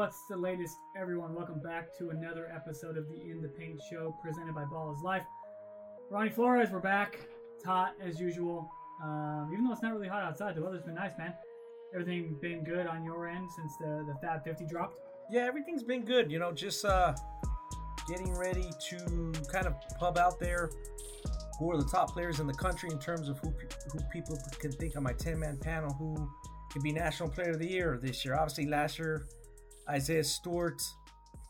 What's the latest, everyone? Welcome back to another episode of the In the Paint Show presented by Ball is Life. Ronnie Flores, we're back. It's hot as usual. Um, even though it's not really hot outside, the weather's been nice, man. Everything been good on your end since the, the Fab 50 dropped? Yeah, everything's been good. You know, just uh, getting ready to kind of pub out there who are the top players in the country in terms of who who people can think on my 10 man panel who can be National Player of the Year this year. Obviously, last year, Isaiah Stewart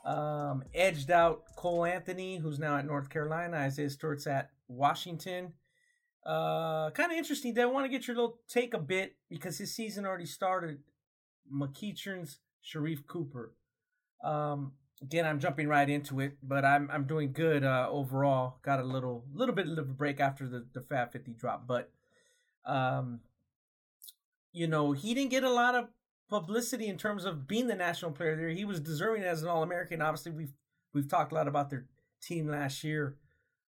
um, edged out Cole Anthony, who's now at North Carolina. Isaiah Stewart's at Washington. Uh, kind of interesting. I want to get your little take a bit because his season already started. McEachern's Sharife Cooper. Um, again, I'm jumping right into it, but I'm I'm doing good uh, overall. Got a little little bit of a break after the the Fab 50 drop, but um, you know he didn't get a lot of publicity in terms of being the national player there. He was deserving as an All American. Obviously, we've we've talked a lot about their team last year.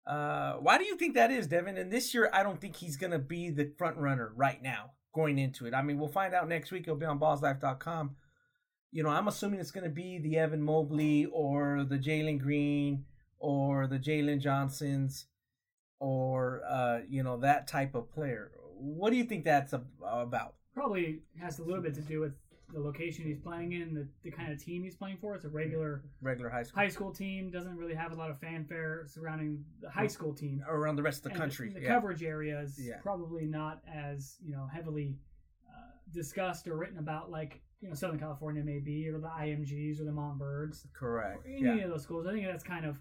Uh, why do you think that is, Devin? And this year, I don't think he's going to be the front runner right now going into it. I mean, we'll find out next week. It'll be on ballislife.com. You know, I'm assuming it's going to be the Evan Mobley or the Jalen Green or the Jalen Johnsons or, uh, you know, that type of player. What do you think that's about? Probably has a little bit to do with the location he's playing in, the, the kind of team he's playing for. It's a regular regular high school high school team. Doesn't really have a lot of fanfare surrounding the high school team or around the rest of the and country. The, the yeah. coverage area is Yeah. probably not as you know heavily uh, discussed or written about like you know Southern California may be, or the IMGs or the Montverde Correct. or any Yeah. of those schools. I think that's kind of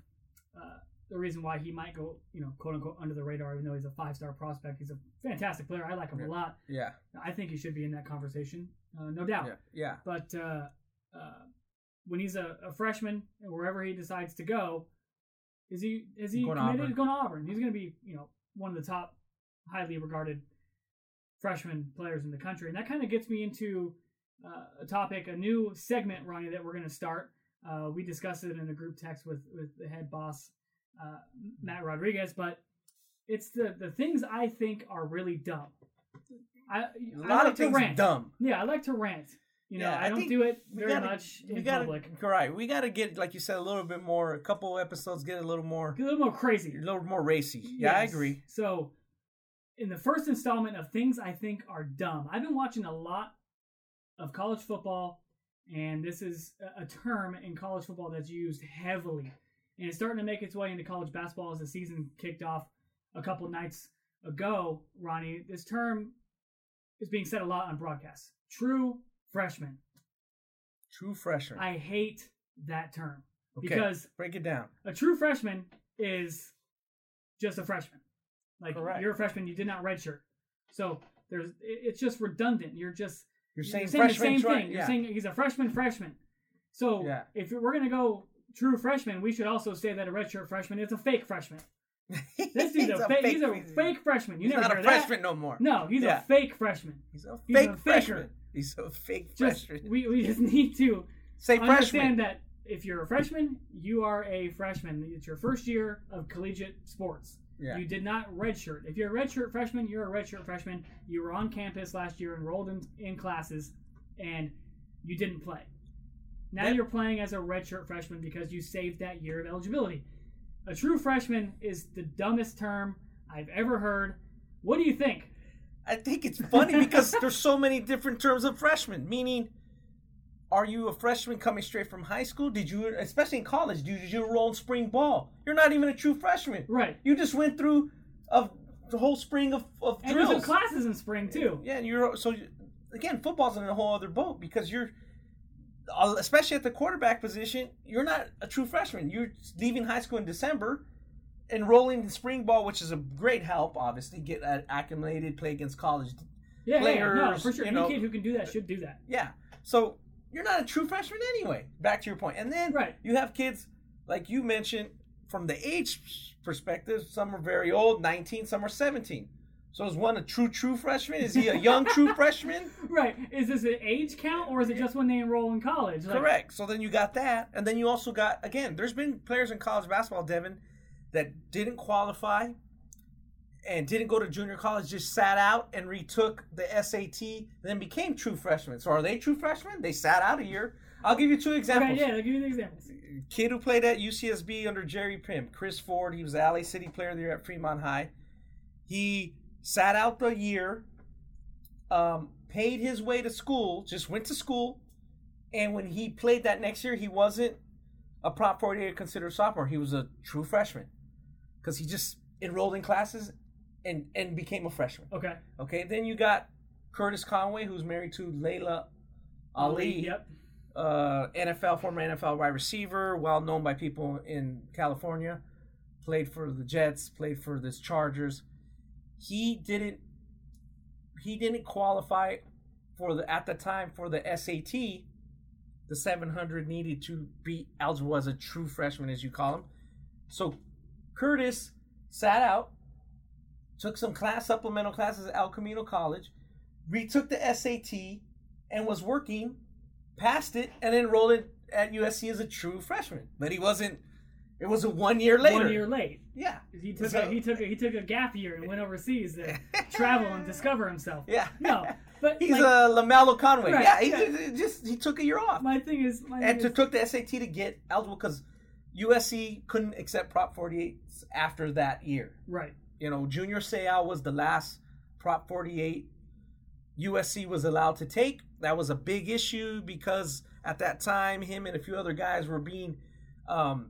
uh, the reason why he might go, you know, quote unquote under the radar, even though he's a five star prospect. He's a fantastic player. I like him Yeah. a lot. Yeah. I think he should be in that conversation, no doubt. Yeah. Yeah. But uh, uh, when he's a, a freshman, wherever he decides to go, is he is he Going to committed Auburn. to going to Auburn? He's going to be you know one of the top, highly regarded freshman players in the country, and that kind of gets me into uh, a topic, a new segment, Ronnie, that we're going to start. Uh, we discussed it in a group text with with the head boss uh, Matt Rodriguez, but it's the the things I think are really dumb. I, A I lot like of to things rant. dumb. Yeah, I like to rant. You know, Yeah, I, I don't do it very gotta- much in gotta, public. Right. We got to get, like you said, a little bit more, a couple episodes, get a little more, Get a little more crazy. a little more racy. Yeah, I agree. So, in the first installment of things I think are dumb, I've been watching a lot of college football, and this is a term in college football that's used heavily, and it's starting to make its way into college basketball as the season kicked off a couple nights ago. Ronnie, this term is being said a lot on broadcasts. True freshman. True freshman. I hate that term okay. because break it down. a true freshman is just a freshman. Like Correct. you're a freshman, you did not redshirt. So there's it's just redundant. You're just You're you're saying, saying the same try- thing. You're saying he's a freshman freshman. So Yeah. if we're gonna go true freshman, we should also say that a redshirt freshman is a fake freshman. This dude's a, fake. He's a fake freshman. You He's never not a that. freshman no more. No, he's Yeah. a fake freshman. He's a He's fake a freshman. He's a fake Just freshman. we, we just need to Say understand freshman. that if you're a freshman, you are a freshman. It's your first year of collegiate sports. Yeah. You did not redshirt. If you're a redshirt freshman, you're a redshirt freshman. You were on campus last year, enrolled in, in classes, and you didn't play. Now That- you're playing as a redshirt freshman because you saved that year of eligibility. A true freshman is the dumbest term I've ever heard. What do you think? I think it's funny because there's so many different terms of freshman. Meaning, are you a freshman coming straight from high school? Did you, especially in college, did you roll in spring ball? You're not even a true freshman. Right. You just went through a, the whole spring of, of And there's drills. classes in spring too. Yeah, and you're so again, football's in a whole other boat because you're, especially at the quarterback position, you're not a true freshman. You're leaving high school in December, enrolling in spring ball, which is a great help. Obviously, get uh, acclimated, play against college. Yeah, yeah, yeah, no, Players, for sure. you Any know- kid who can do that should do that. Yeah. So you're not a true freshman anyway. Back to your point. And then Right. you have kids like you mentioned from the age perspective. Some are very old, 19. Some are 17. So is one a true true freshman? Is he a young true freshman? Right. Is this an age count or is it just when they enroll in college? Like, Correct. So then you got that, and then you also got again. There's been players in college basketball, Devin, that didn't qualify and didn't go to junior college, just sat out and retook the SAT, then became true freshmen. So are they true freshmen? They sat out a year. I'll give you two examples. Okay, yeah, I'll give me the examples. Kid who played at UCSB under Jerry Pimm, Chris Ford. He was the LA City Player of the Year at Fremont High. He sat out the year, um, paid his way to school, just went to school, and when he played that next year, he wasn't a Prop 48 considered sophomore. He was a true freshman because he just enrolled in classes and and became a freshman. Okay. Okay, then you got Curtis Conway, who's married to Laila Ali Yep. uh, NFL, former NFL wide receiver, well known by people in California. Played for the Jets, played for the Chargers. He didn't. He didn't qualify for the at the time for the SAT, the 700 needed to be eligible as a true freshman, as you call him. So Curtis sat out, took some class supplemental classes at El Camino College, retook the SAT, and was working passed it and enrolled at USC as a true freshman. But he wasn't. It was a one year later. One year late. Yeah. He took So- a, he took a, he took a gap year and went overseas to travel and discover himself. Yeah. No, but He's like, a Lamelo Conway. Right, yeah. He yeah. just- he took a year off my thing is my and thing to, is, took the SAT to get eligible because USC couldn't accept Prop 48 after that year. right. You know, Junior Seau was the last Prop 48 USC was allowed to take. That was a big issue because at that time, him and a few other guys were being, um,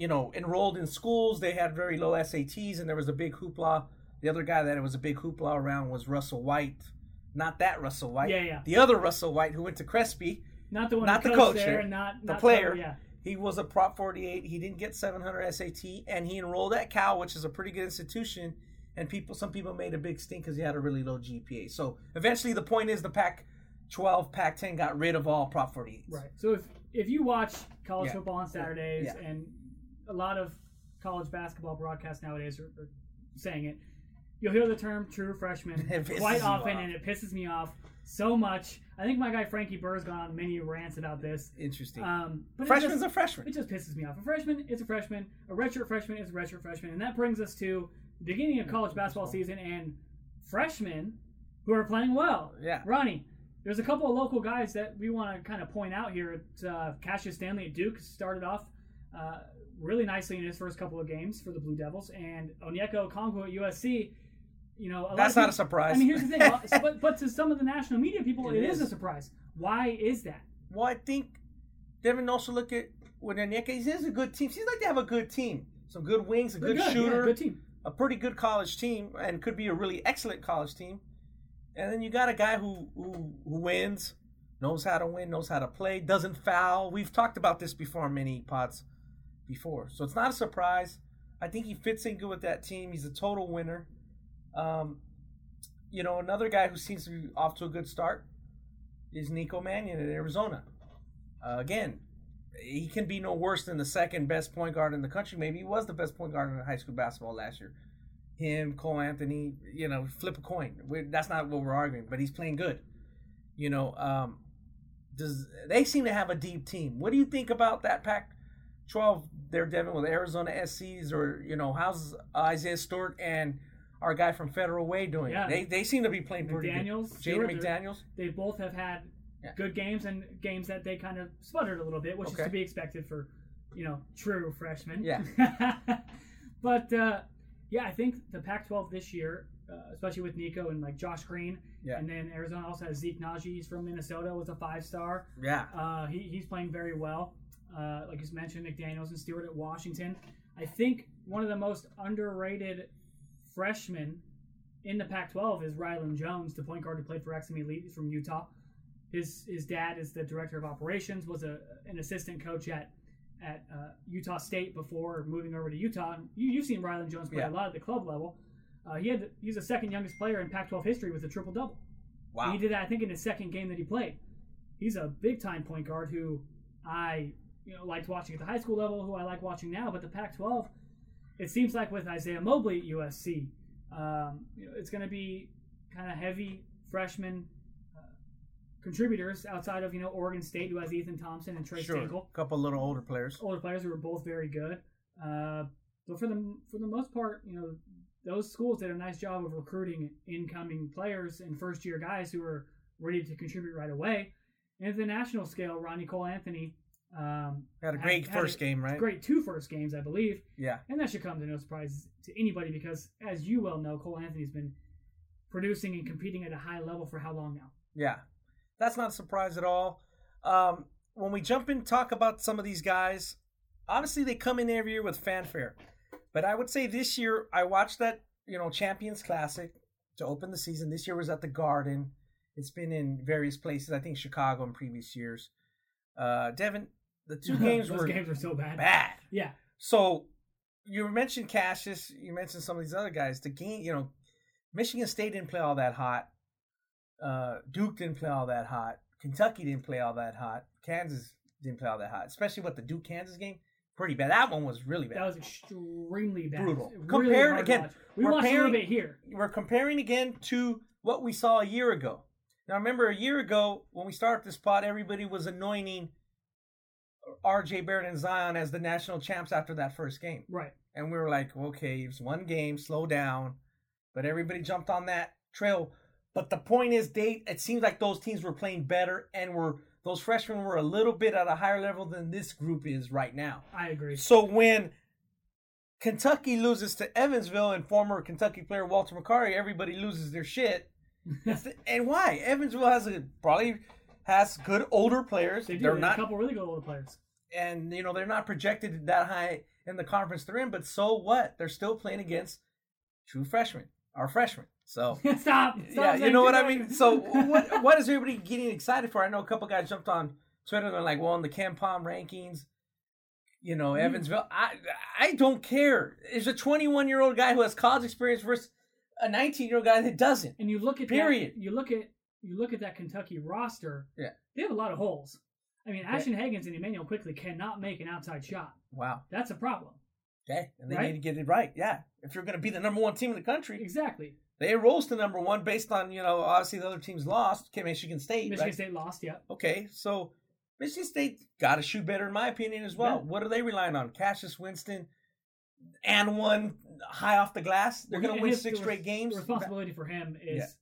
you know, enrolled in schools. They had very low SATs, and there was a big hoopla. The other guy that it was a big hoopla around was Russell White. Not that Russell White. Yeah, yeah. The other Russell White who went to Crespi, Not the one not the coach there, not the not player. yeah. He was a Prop 48. He didn't get 700 SAT, and he enrolled at Cal, which is a pretty good institution. And people, some people made a big stink because he had a really low GPA. So eventually, the point is the Pac-12, Pac-10 got rid of all Prop 48s. Right. So if if you watch college Yeah. football on Saturdays Yeah. and a lot of college basketball broadcasts nowadays are, are saying it, you'll hear the term true freshman quite often, and it pisses me off so much. I think my guy Frankie Burr's gone on many rants about this. Interesting. Um, but Freshman's just, a freshman. It just pisses me off. A freshman is a freshman. A redshirt freshman is a redshirt freshman, and that brings us to the beginning of college basketball season and freshmen who are playing well. Yeah. Ronnie, there's a couple of local guys that we want to kind of point out here. Uh, Cassius Stanley at Duke started off uh, really nicely in his first couple of games for the Blue Devils, and Onyeka Okongwu at USC. You know, a That's not a surprise. I mean, here's the thing, but but to some of the national media people, It it is. is. a surprise. Why is that? Well, I think Devin also look at when Onyeka, he is a good team. Seems like they have a good team. Some good wings, a good, yeah, shooter. good team. a pretty good college team and could be a really excellent college team. And then you got a guy who who, who wins, knows how to win, knows how to play, doesn't foul. We've talked about this before on many pods before. So it's not a surprise. I think he fits in good with that team. He's a total winner. Um, you know, another guy who seems to be off to a good start is Nico Mannion at Arizona. Uh, again, he can be no worse than the second best point guard in the country. Maybe he was the best point guard in high school basketball last year. Him, Cole Anthony, you know, flip a coin. We're, that's not what we're arguing, but he's playing good. You know, um, does they seem to have a deep team? What do you think about that Pac-12? They're Devin with Arizona SCs, or you know, how's Isaiah Stewart and our guy from Federal Way doing? Yeah. They they seem to be playing pretty McDaniels, good. Jaden McDaniels. They both have had Yeah. good games and games that they kind of sputtered a little bit, which is to be expected for, you know, true freshmen. Yeah. but uh, yeah, I think the Pac-12 this year, uh, especially with Nico and like Josh Green, Yeah. and then Arizona also has Zeke Nnaji. He's from Minnesota, was a five-star. Yeah. Uh, he, he's playing very well. Uh, like you mentioned, McDaniels and Stewart at Washington. I think one of the most underrated freshmen in the Pac-12 is Rylan Jones, the point guard who played for Exum Elite. From Utah. His his dad is the director of operations. Was a an assistant coach at at uh, Utah State before moving over to Utah. You, you've seen Rylan Jones play Yeah. a lot at the club level. Uh, he had he's the second youngest player in Pac-12 history with a triple double. Wow. He did that, I think, in his second game that he played. he's a big time point guard who I you know liked watching at the high school level, who I like watching now. But the Pac-12, it seems like with Isaiah Mobley at USC, um, you know, it's going to be kind of heavy freshman uh, contributors outside of you know Oregon State, who has Ethan Thompson and Trey Sure. A couple little older players. older players who are both very good. Uh, but for the for the most part, you know, those schools did a nice job of recruiting incoming players and first year guys who are ready to contribute right away. And at the national scale, Ronnie Cole Anthony um, Had a great had first a game, right? great two first games, I believe. Yeah. And that should come to no surprise to anybody because, as you well know, Cole Anthony's been producing and competing at a high level for how long now? Yeah, that's not a surprise at all. Um, when we jump in and talk about some of these guys, obviously they come in every year with fanfare. But I would say this year I watched that you know Champions Classic to open the season. This year was at the Garden. It's been in various places. I think Chicago in previous years. Uh, Devin, the two games Those were games were so bad. bad. Yeah. So you mentioned Cassius. You mentioned some of these other guys. The game, you know, Michigan State didn't play all that hot. Uh, Duke didn't play all that hot. Kentucky didn't play all that hot. Kansas didn't play all that hot. Especially with the Duke Kansas game, pretty bad. That one was really bad. That was extremely bad. Brutal. Really Compared- again, we we're watched a comparing- little bit here. We're comparing again to what we saw a year ago. Now, remember a year ago when we started this pod, everybody was anointing R.J. Barrett and Zion as the national champs after that first game. Right. and we were like, okay, it's one game, slow down. But everybody jumped on that trail. But the point is, they it seems like those teams were playing better, and were those freshmen were a little bit at a higher level than this group is right now. I agree. So when Kentucky loses to Evansville and former Kentucky player Walter McCarty, everybody loses their shit. And why? Evansville has a probably has good older players. They do. They're not a couple really good older players. And you know they're not projected that high in the conference they're in, but so what? They're still playing against true freshmen, our freshmen. So Stop. Stop yeah, you know what I mean. So what what is everybody getting excited for? I know a couple guys jumped on Twitter and they're like, "Well, in the Palm rankings, you know, Mhm. Evansville." I I don't care. There's a 21 year old guy who has college experience versus a 19 year old guy that doesn't. and you look at Period. That, you look at you look at that Kentucky roster. Yeah. They have a lot of holes. I mean, Ashton Hagans and Immanuel Quickley cannot make an outside shot. Wow. That's a problem. Okay, and they Right? need to get it right. Yeah, if you're going to be the number one team in the country, Exactly. they rose to number one based on you know obviously the other teams lost. Okay, Michigan State. Michigan right? State lost. Yeah. Okay, so Michigan State got to shoot better, in my opinion, as well. Yeah. What are they relying on? Cassius Winston and one high off the glass. They're going to win six straight games. The responsibility for him is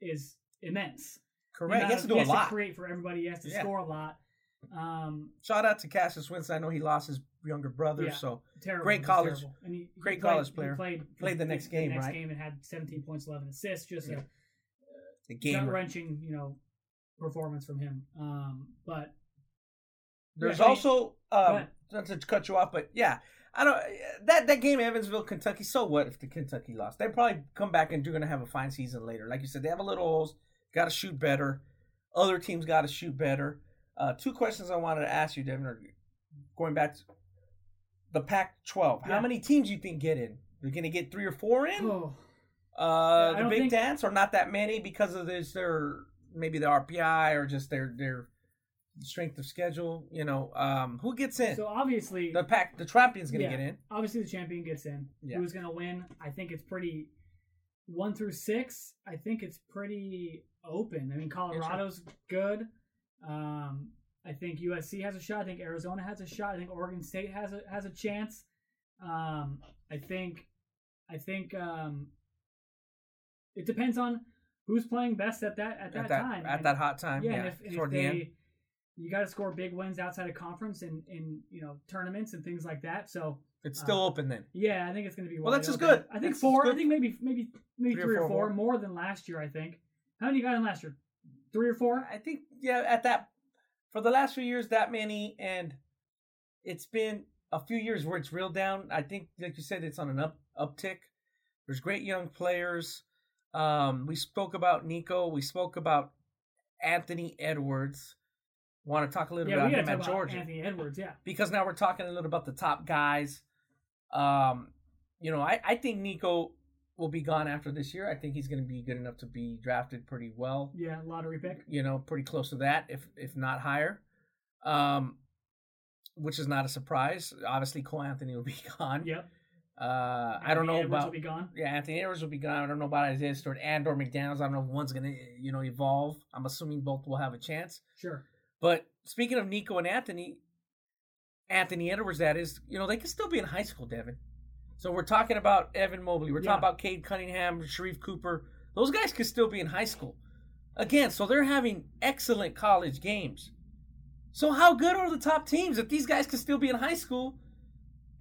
is immense. The Correct. He has to do a lot. create for everybody. He has to Yeah. score a lot. Um, Shout out to Cassius Winston. I know he lost his younger brother, Yeah. so terrible. Great college- he, he great played- college he player. Played, Played the next game, next right? game and had 17 points, 11 assists. Just Yeah. a the gut game. wrenching, you know, performance from him. Um, but There's Yeah, also um, not to cut you off, but yeah, I don't that that game Evansville Kentucky. So what if the Kentucky lost? They probably come back and they're going to have a fine season later. Like you said, they have a little holes. Got to shoot better. Other teams got to shoot better. Uh, two questions I wanted to ask you, Devin. Are going back to the Pac-12. How many teams do you think get in? They're going to get three or four in. oh, Uh, I the Big think- Dance, or not that many because of this, their maybe the RPI or just their their strength of schedule. You know, um, who gets in? so obviously, the pack, the champion's gonna yeah, get in. Obviously, the champion gets in. Yeah. Who's going to win? I think it's pretty one through six. I think it's pretty open. I mean, Colorado's good. Um, I think USC has a shot. I think Arizona has a shot. I think Oregon State has a has a chance. Um, I think, I think um, it depends on who's playing best at that at that, at that time. at And- that hot time. yeah, Yeah, and if, and if the they, end. you got to score big wins outside of conference and in you know tournaments and things like that. So It's still uh, open then. yeah, I think it's going to be. Well, that's just good. I think That's four. I think maybe maybe maybe Three three, or four four, more. more than last year. I think. How many got in last year? Three or four? I think yeah, at that for the last few years that many, and it's been a few years where it's real down. I think, like you said, it's on an up uptick. There's great young players. Um, we spoke about Nico. We spoke about Anthony Edwards. Want to talk a little Yeah, bit about him at about Georgia? Anthony Edwards. Yeah, because now we're talking a little about the top guys. Um, you know, I, I think Nico will be gone after this year. I think he's going to be good enough to be drafted pretty well. Yeah, lottery pick. You know, pretty close to that, if if not higher. Um, which is not a surprise. Obviously, Cole Anthony will be gone. Yep. Uh, I don't know Edwards about will be gone. yeah, Anthony Edwards will be gone. I don't know about Isaiah Stewart and or McDaniels. I don't know if one's gonna you know evolve. I'm assuming both will have a chance. Sure. But speaking of Nico and Anthony, Anthony Edwards, that is, you know, they could still be in high school, Devin. So we're talking about Evan Mobley. We're Yeah. talking about Cade Cunningham, Sharife Cooper. Those guys could still be in high school. Again, so they're having excellent college games. So how good are the top teams if these guys could still be in high school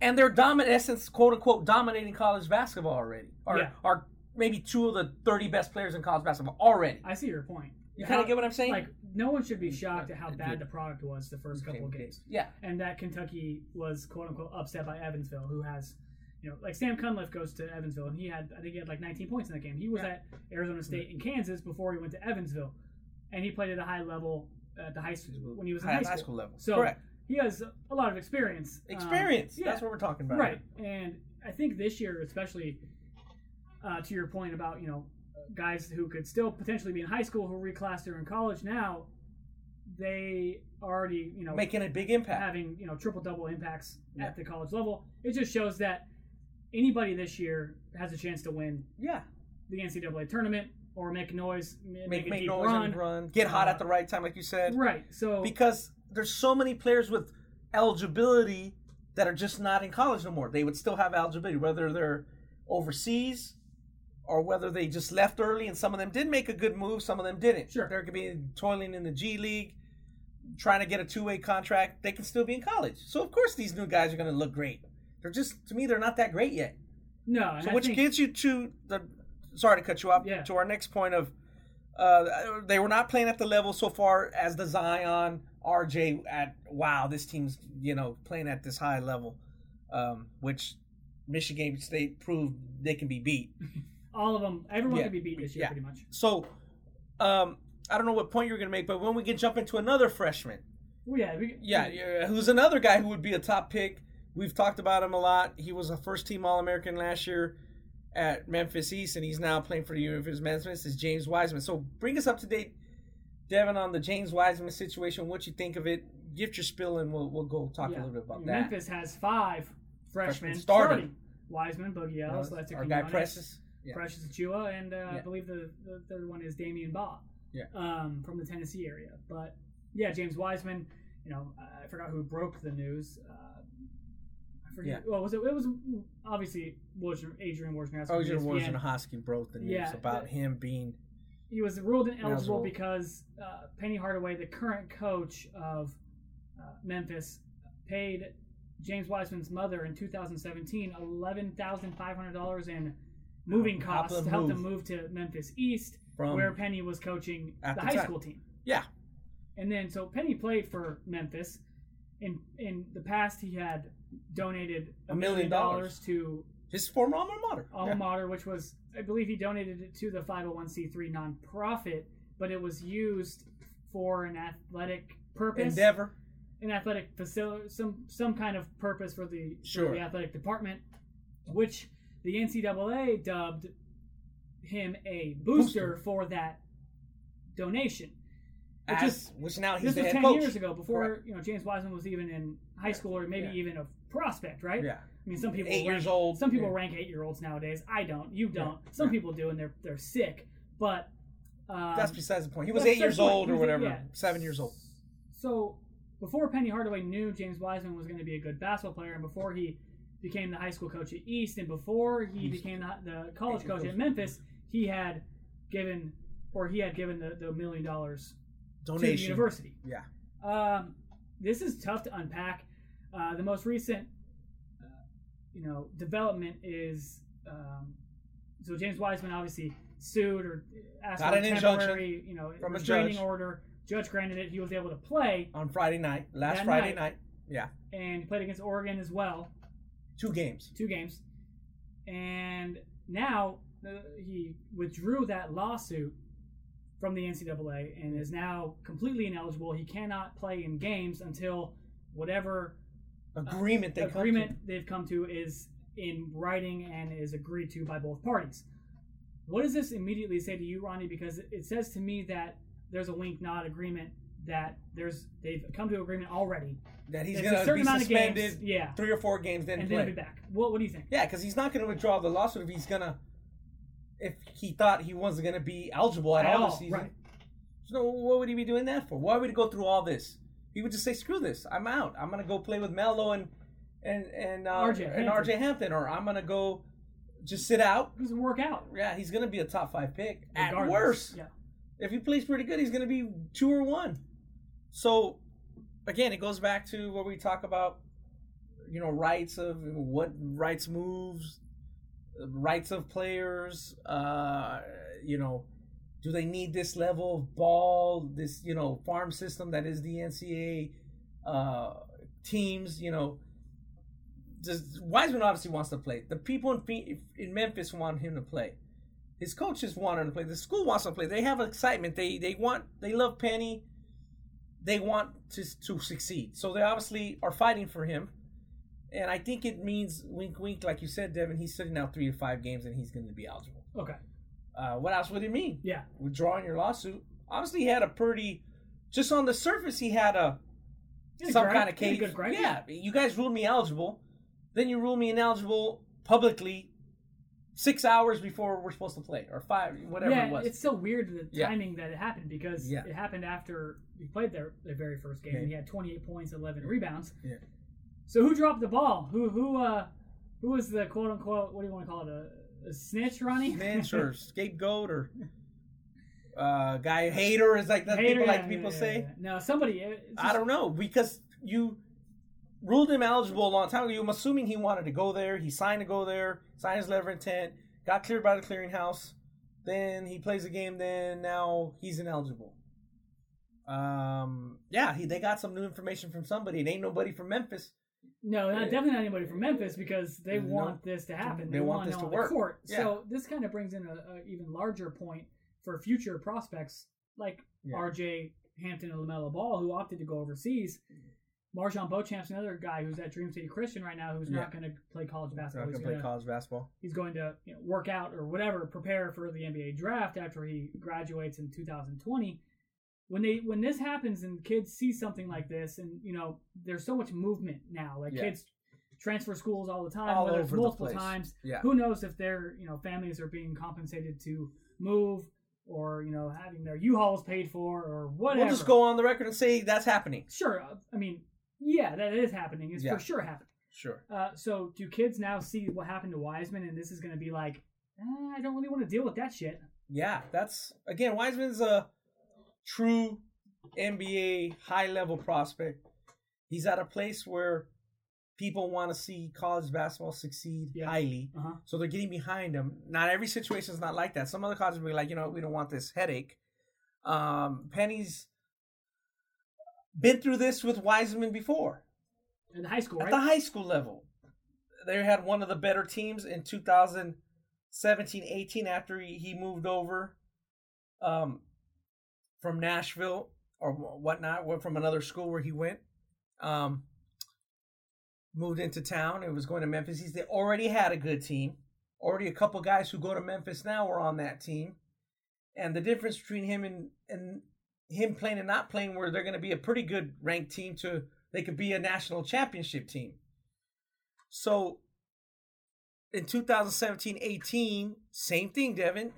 and they're dominant, essence, quote unquote, dominating college basketball already? Or, Yeah. or maybe two of the 30 best players in college basketball already. I see your point. You kind of get what I'm saying? Like, no one should be shocked at how bad the product was the first couple of games. Yeah. and that Kentucky was quote unquote upset by Evansville, who has, you know, like Sam Cunliffe goes to Evansville, and he had I think he had like 19 points in that game. He was Yeah. at Arizona State and Kansas before he went to Evansville, and he played at a high level at the high school when he was in High- high, high school. school level. So Correct. he has a lot of experience. Um, Experience. yeah, That's what we're talking about. right. And I think this year, especially uh, to your point about you know guys who could still potentially be in high school who reclassed or in college now, they already you know Making a big impact. having you know triple double impacts Yeah. at the college level. It just shows that anybody this year has a chance to win Yeah. the NCAA tournament or make noise, make, Make, make noise run. and run. Get hot Uh, at the right time, like you said. Right. So Because there's so many players with eligibility that are just not in college no more. They would still have eligibility, whether they're overseas or whether they just left early and some of them did make a good move, some of them didn't. Sure. There could be toiling in the G League, trying to get a two way contract. They can still be in college. So of course these new guys are gonna look great. They're just to me, they're not that great yet. no, So I which think- gets you to the sorry to cut you off Yeah. to our next point of uh, they were not playing at the level so far as the Zion RJ at wow this team's you know playing at this high level um, which Michigan State proved they can be beat all of them, everyone Yeah. could be beat this year Yeah. pretty much. so um, I don't know what point you're gonna make but when we can jump into another freshman Well, yeah, we, yeah, yeah, who's another guy who would be a top pick. We've talked about him a lot. He was a first team All American last year at Memphis East, and he's now playing for the University of Memphis. Is James Wiseman. So bring us up to date, Devin, on the James Wiseman situation. What you think of it? Gift your spill, and we'll we'll go talk yeah. a little bit about that. Memphis has five freshmen Freshmen starting. starting. Wiseman, Boogie Ellis, Lester Our guy Precious. Yeah. Precious Achiuwa, and uh, I believe the, the third one is Damion Baugh. Yeah. Um, from the Tennessee area. But yeah, James Wiseman, you know, I forgot who broke the news. Uh, I forget. Yeah. Well, was it? It was obviously Wojnar, Adrian Wojnarowski. Oh, ESPN. Hoskin broke the news Yeah, about him being He was ruled ineligible Eligible. because uh, Penny Hardaway, the current coach of uh, Memphis, paid James Wiseman's mother in 2017 $11,500 in moving costs to help move. them move to Memphis East, from where Penny was coaching At the the high time. school team. yeah And then, so Penny played for Memphis. In in the past, he had donated A million dollars. to his former alma mater. alma Yeah. mater, which was, I believe, he donated it to the 501c3 nonprofit, but it was used for an athletic purpose, Endeavor. an athletic facility, some some kind of purpose for the for the athletic department, which the NCAA dubbed him a booster, Booster. for that donation. Which As, is- which now he's this was ten coach. years ago, before Correct. you know James Wiseman was even in high school or maybe Yeah. even a prospect, right? Yeah. I mean, some people Eight rank, years old. Some people Yeah. rank eight year olds nowadays. I don't. You don't. Some Yeah. people do, and they're they're sick. But um, That's besides the point. He was eight years point. old or whatever. yeah. Seven years old. So before Penny Hardaway knew James Wiseman was going to be a good basketball player, and before he became the high school coach at East, and before he became the, the college coach at Memphis, he had given or he had given the, the million dollars donation to the university. Yeah. Um, this is tough to unpack. Uh, the most recent, uh, you know, development is um, so James Wiseman obviously sued or asked Got for an a temporary, you know, from restraining order. Judge granted it. He was able to play On Friday night. Last Friday night. night. Yeah. and played against Oregon as well, Two games. two games. And now uh, he withdrew that lawsuit from the NCAA and is now completely ineligible. He cannot play in games until whatever Agreement they agreement come they've come to is in writing and is agreed to by both parties. What does this immediately say to you, Ronnie? Because it says to me that there's a wink nod agreement that there's they've come to agreement already that he's going to be suspended games, yeah. three or four games, then and play. then be back. What what do you think? Yeah, because he's not going to withdraw the lawsuit if he's going to. If he thought he wasn't going to be eligible at, At all all, this season, right. so what would he be doing that for? Why would he go through all this? He would just say, "Screw this, I'm out. I'm going to go play with Melo and and and uh, RJ and Hampton. RJ Hampton, or I'm going to go just sit out." It doesn't work out. Yeah, he's going to be a top five pick at worst. Yeah. If he plays pretty good, he's going to be two or one. So, again, it goes back to what we talk about, you know, rights of what rights moves, rights of players. Uh, you know, do they need this level of ball, this you know farm system that is the NCAA uh, teams? You know, just Wiseman obviously wants to play. The people in in Memphis want him to play. His coaches want him to play. The school wants to play. They have excitement. They they want they love Penny. They want to to succeed. So they obviously are fighting for him. And I think it means wink wink, like you said, Devin. He's sitting out three to five games, and he's going to be eligible. Okay. Uh, what else would it mean? Yeah. Withdrawing your lawsuit. Obviously, he had a pretty, just on the surface, he had a Yeah, some kind of case. good gripe. Yeah, you guys ruled me eligible. Then you ruled me ineligible publicly six hours before we're supposed to play, or five, whatever yeah, it was. it's so weird the Yeah. timing that it happened because Yeah. it happened after we played their their very first game. And He had 28 points, 11 rebounds. Yeah. So who dropped the ball? Who who uh who was the quote unquote what do you want to call it a, a snitch, Ronnie? Snitch or scapegoat or uh, guy hater is like that people like yeah, people yeah, say. yeah, yeah. No, somebody. it- it's I don't know because you ruled him eligible a long time ago. I'm assuming he wanted to go there. He signed to go there, signed his letter of intent, got cleared by the clearinghouse. Then he plays a game. Then now he's ineligible. Um, yeah, he they got some new information from somebody. It ain't nobody from Memphis. No, not, definitely not anybody from Memphis because they No. want this to happen. They want this to work. Court. Yeah. So this kind of brings in a, a even larger point for future prospects like Yeah. R.J. Hampton and Lamelo Ball, who opted to go overseas. Marjon Beauchamp's another guy who's at Dream City Christian right now, who's not going to play college Not basketball. gonna He's play gonna- college basketball. he's going to you know, work out or whatever, prepare for the NBA draft after he graduates in 2020. When they when this happens and kids see something like this, and you know, there's so much movement now. Like Yeah. kids transfer schools all the time, All whether it's multiple times. Yeah. Who knows if their you know families are being compensated to move or you know having their U-Hauls paid for or whatever. We'll just go on the record and say that's happening. Sure, uh, I mean, yeah, that is happening. It's Yeah. for sure happening. Sure. Uh, so do kids now see what happened to Wiseman, and this is going to be like, eh, I don't really want to deal with that shit. Yeah, that's again Wiseman's a true NBA high level prospect. He's at a place where people want to see college basketball succeed Yeah. highly. Uh huh. So they're getting behind him. Not every situation is not like that. Some other colleges will be like, you know, we don't want this headache. Um, Penny's been through this with Wiseman before In high school, at right? the high school level. They had one of the better teams in 2017 18 after he, he moved over um, from Nashville or whatnot, from another school where he went. Um, moved into town and was going to Memphis. He's they already had a good team. Already a couple guys who go to Memphis now were on that team. And the difference between him and, and him playing and not playing, where they're going to be a pretty good ranked team to they could be a national championship team. So in 2017-18, same thing, Devin.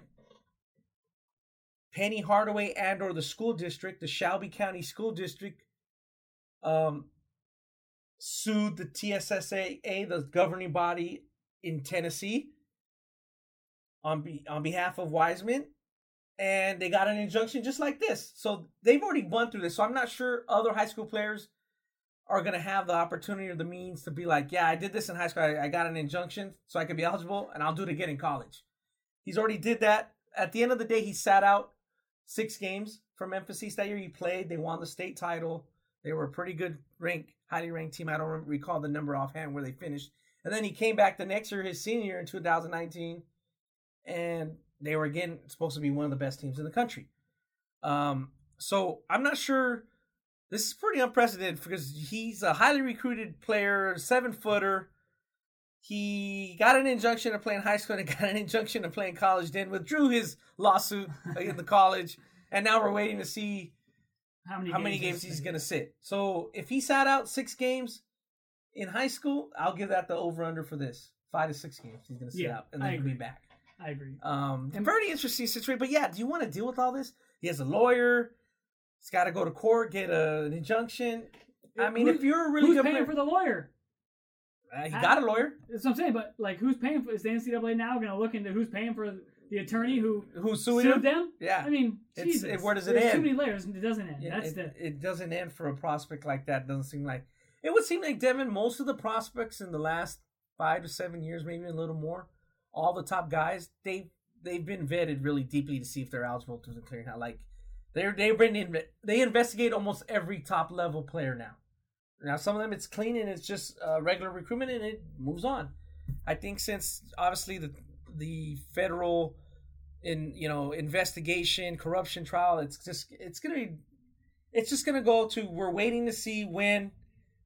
Penny Hardaway and or the school district, the Shelby County School District, um, sued the TSSAA, the governing body in Tennessee, on be, on behalf of Wiseman, and they got an injunction just like this. So they've already gone through this. So I'm not sure other high school players are going to have the opportunity or the means to be like, yeah, I did this in high school. I, I got an injunction so I could be eligible, and I'll do it again in college. He's already did that. At the end of the day, he sat out six games for Memphis East that year. He played. They won the state title. They were a pretty good ranked, highly ranked team. I don't recall the number offhand where they finished. And then he came back the next year, his senior year in 2019, and they were again supposed to be one of the best teams in the country. Um, so I'm not sure. This is pretty unprecedented because he's a highly recruited player, seven footer. He got an injunction of playing high school and got an injunction of playing college. Then withdrew his lawsuit in the college, and now we're waiting to see How many how many games he's going to sit. So if he sat out six games in high school, I'll give that the over under for this five to six games. He's going to sit Yeah, out and then he'll be back. I agree. Um, And- very interesting situation. But yeah, do you want to deal with all this? He has a lawyer. He's got to go to court, get a, an injunction. I mean, Who's- if you're a really who's good paying player, for the lawyer? Uh, he got a lawyer That's what I'm saying. But like, who's paying for? Is the NCAA now going to look into who's paying for the attorney who who's suing sued them? Yeah. I mean, Jesus. it- where does it There's end? Too many layers. and It doesn't end. Yeah, That's it, the. it doesn't end for a prospect like that. Doesn't seem like it would seem like Devin. Most of the prospects in the last five to seven years, maybe a little more, all the top guys, they they've been vetted really deeply to see if they're eligible to the clearinghouse. Like they're they've been in, they investigate almost every top level player now. Now some of them it's clean and it's just uh, regular recruitment and it moves on. I think since obviously the the federal in you know investigation corruption trial it's just it's gonna be it's just gonna go to we're waiting to see when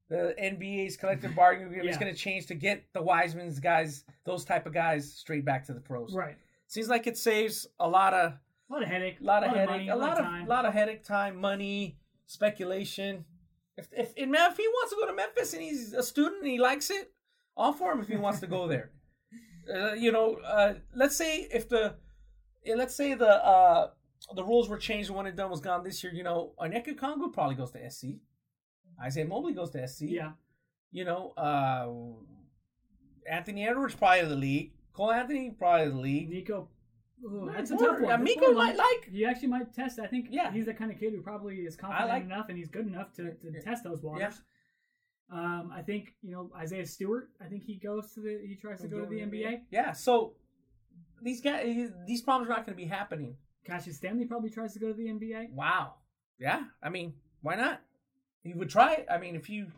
the NBA's collective bargaining agreement is gonna change to get the Wiseman's guys those type of guys straight back to the pros. right. Seems like it saves a lot of A lot of headache. a lot of headache, money, a lot of lot of headache, time, money, speculation. If if man, if he wants to go to Memphis and he's a student and he likes it, all for him if he wants to go there. Uh, you know, uh, let's say if the let's say the uh, the rules were changed when it done was gone this year. You know, Onyeka Okongwu probably goes to SC. Isaiah Mobley goes to SC. Yeah. You know, uh, Anthony Edwards probably to the league. Cole Anthony probably to the league. Nico. Ooh, that's a tough one. Yeah, Nico might like- He actually might test. I think. Yeah. He's the kind of kid who probably is confident like- enough and he's good enough to, to Yeah. test those waters. Um, I think you know Isaiah Stewart. I think he goes to the. He tries to go to the NBA. Yeah, so these guys, these problems are not going to be happening. Cassius Stanley probably tries to go to the NBA. Wow. Yeah, I mean, why not? You would try it. I mean, if you,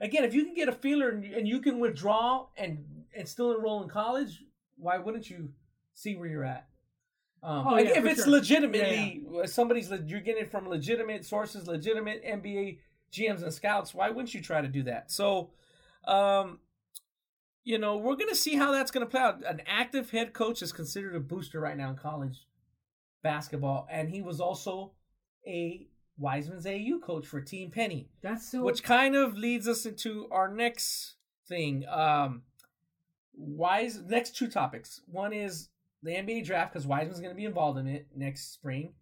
again, if you can get a feeler and, and you can withdraw and and still enroll in college, why wouldn't you see where you're at? Um, Oh, yeah, if it's sure. legitimately uh, somebody's, you're getting it from legitimate sources, legitimate NBA GMs and scouts. Why wouldn't you try to do that? So, um, you know, we're gonna see how that's gonna play out. An active head coach is considered a booster right now in college basketball, and he was also a Wiseman's AU coach for Team Penny, That's so. which kind of leads us into our next thing. Um, Wise next two topics. One is the NBA draft because Wiseman's going to be involved in it next spring,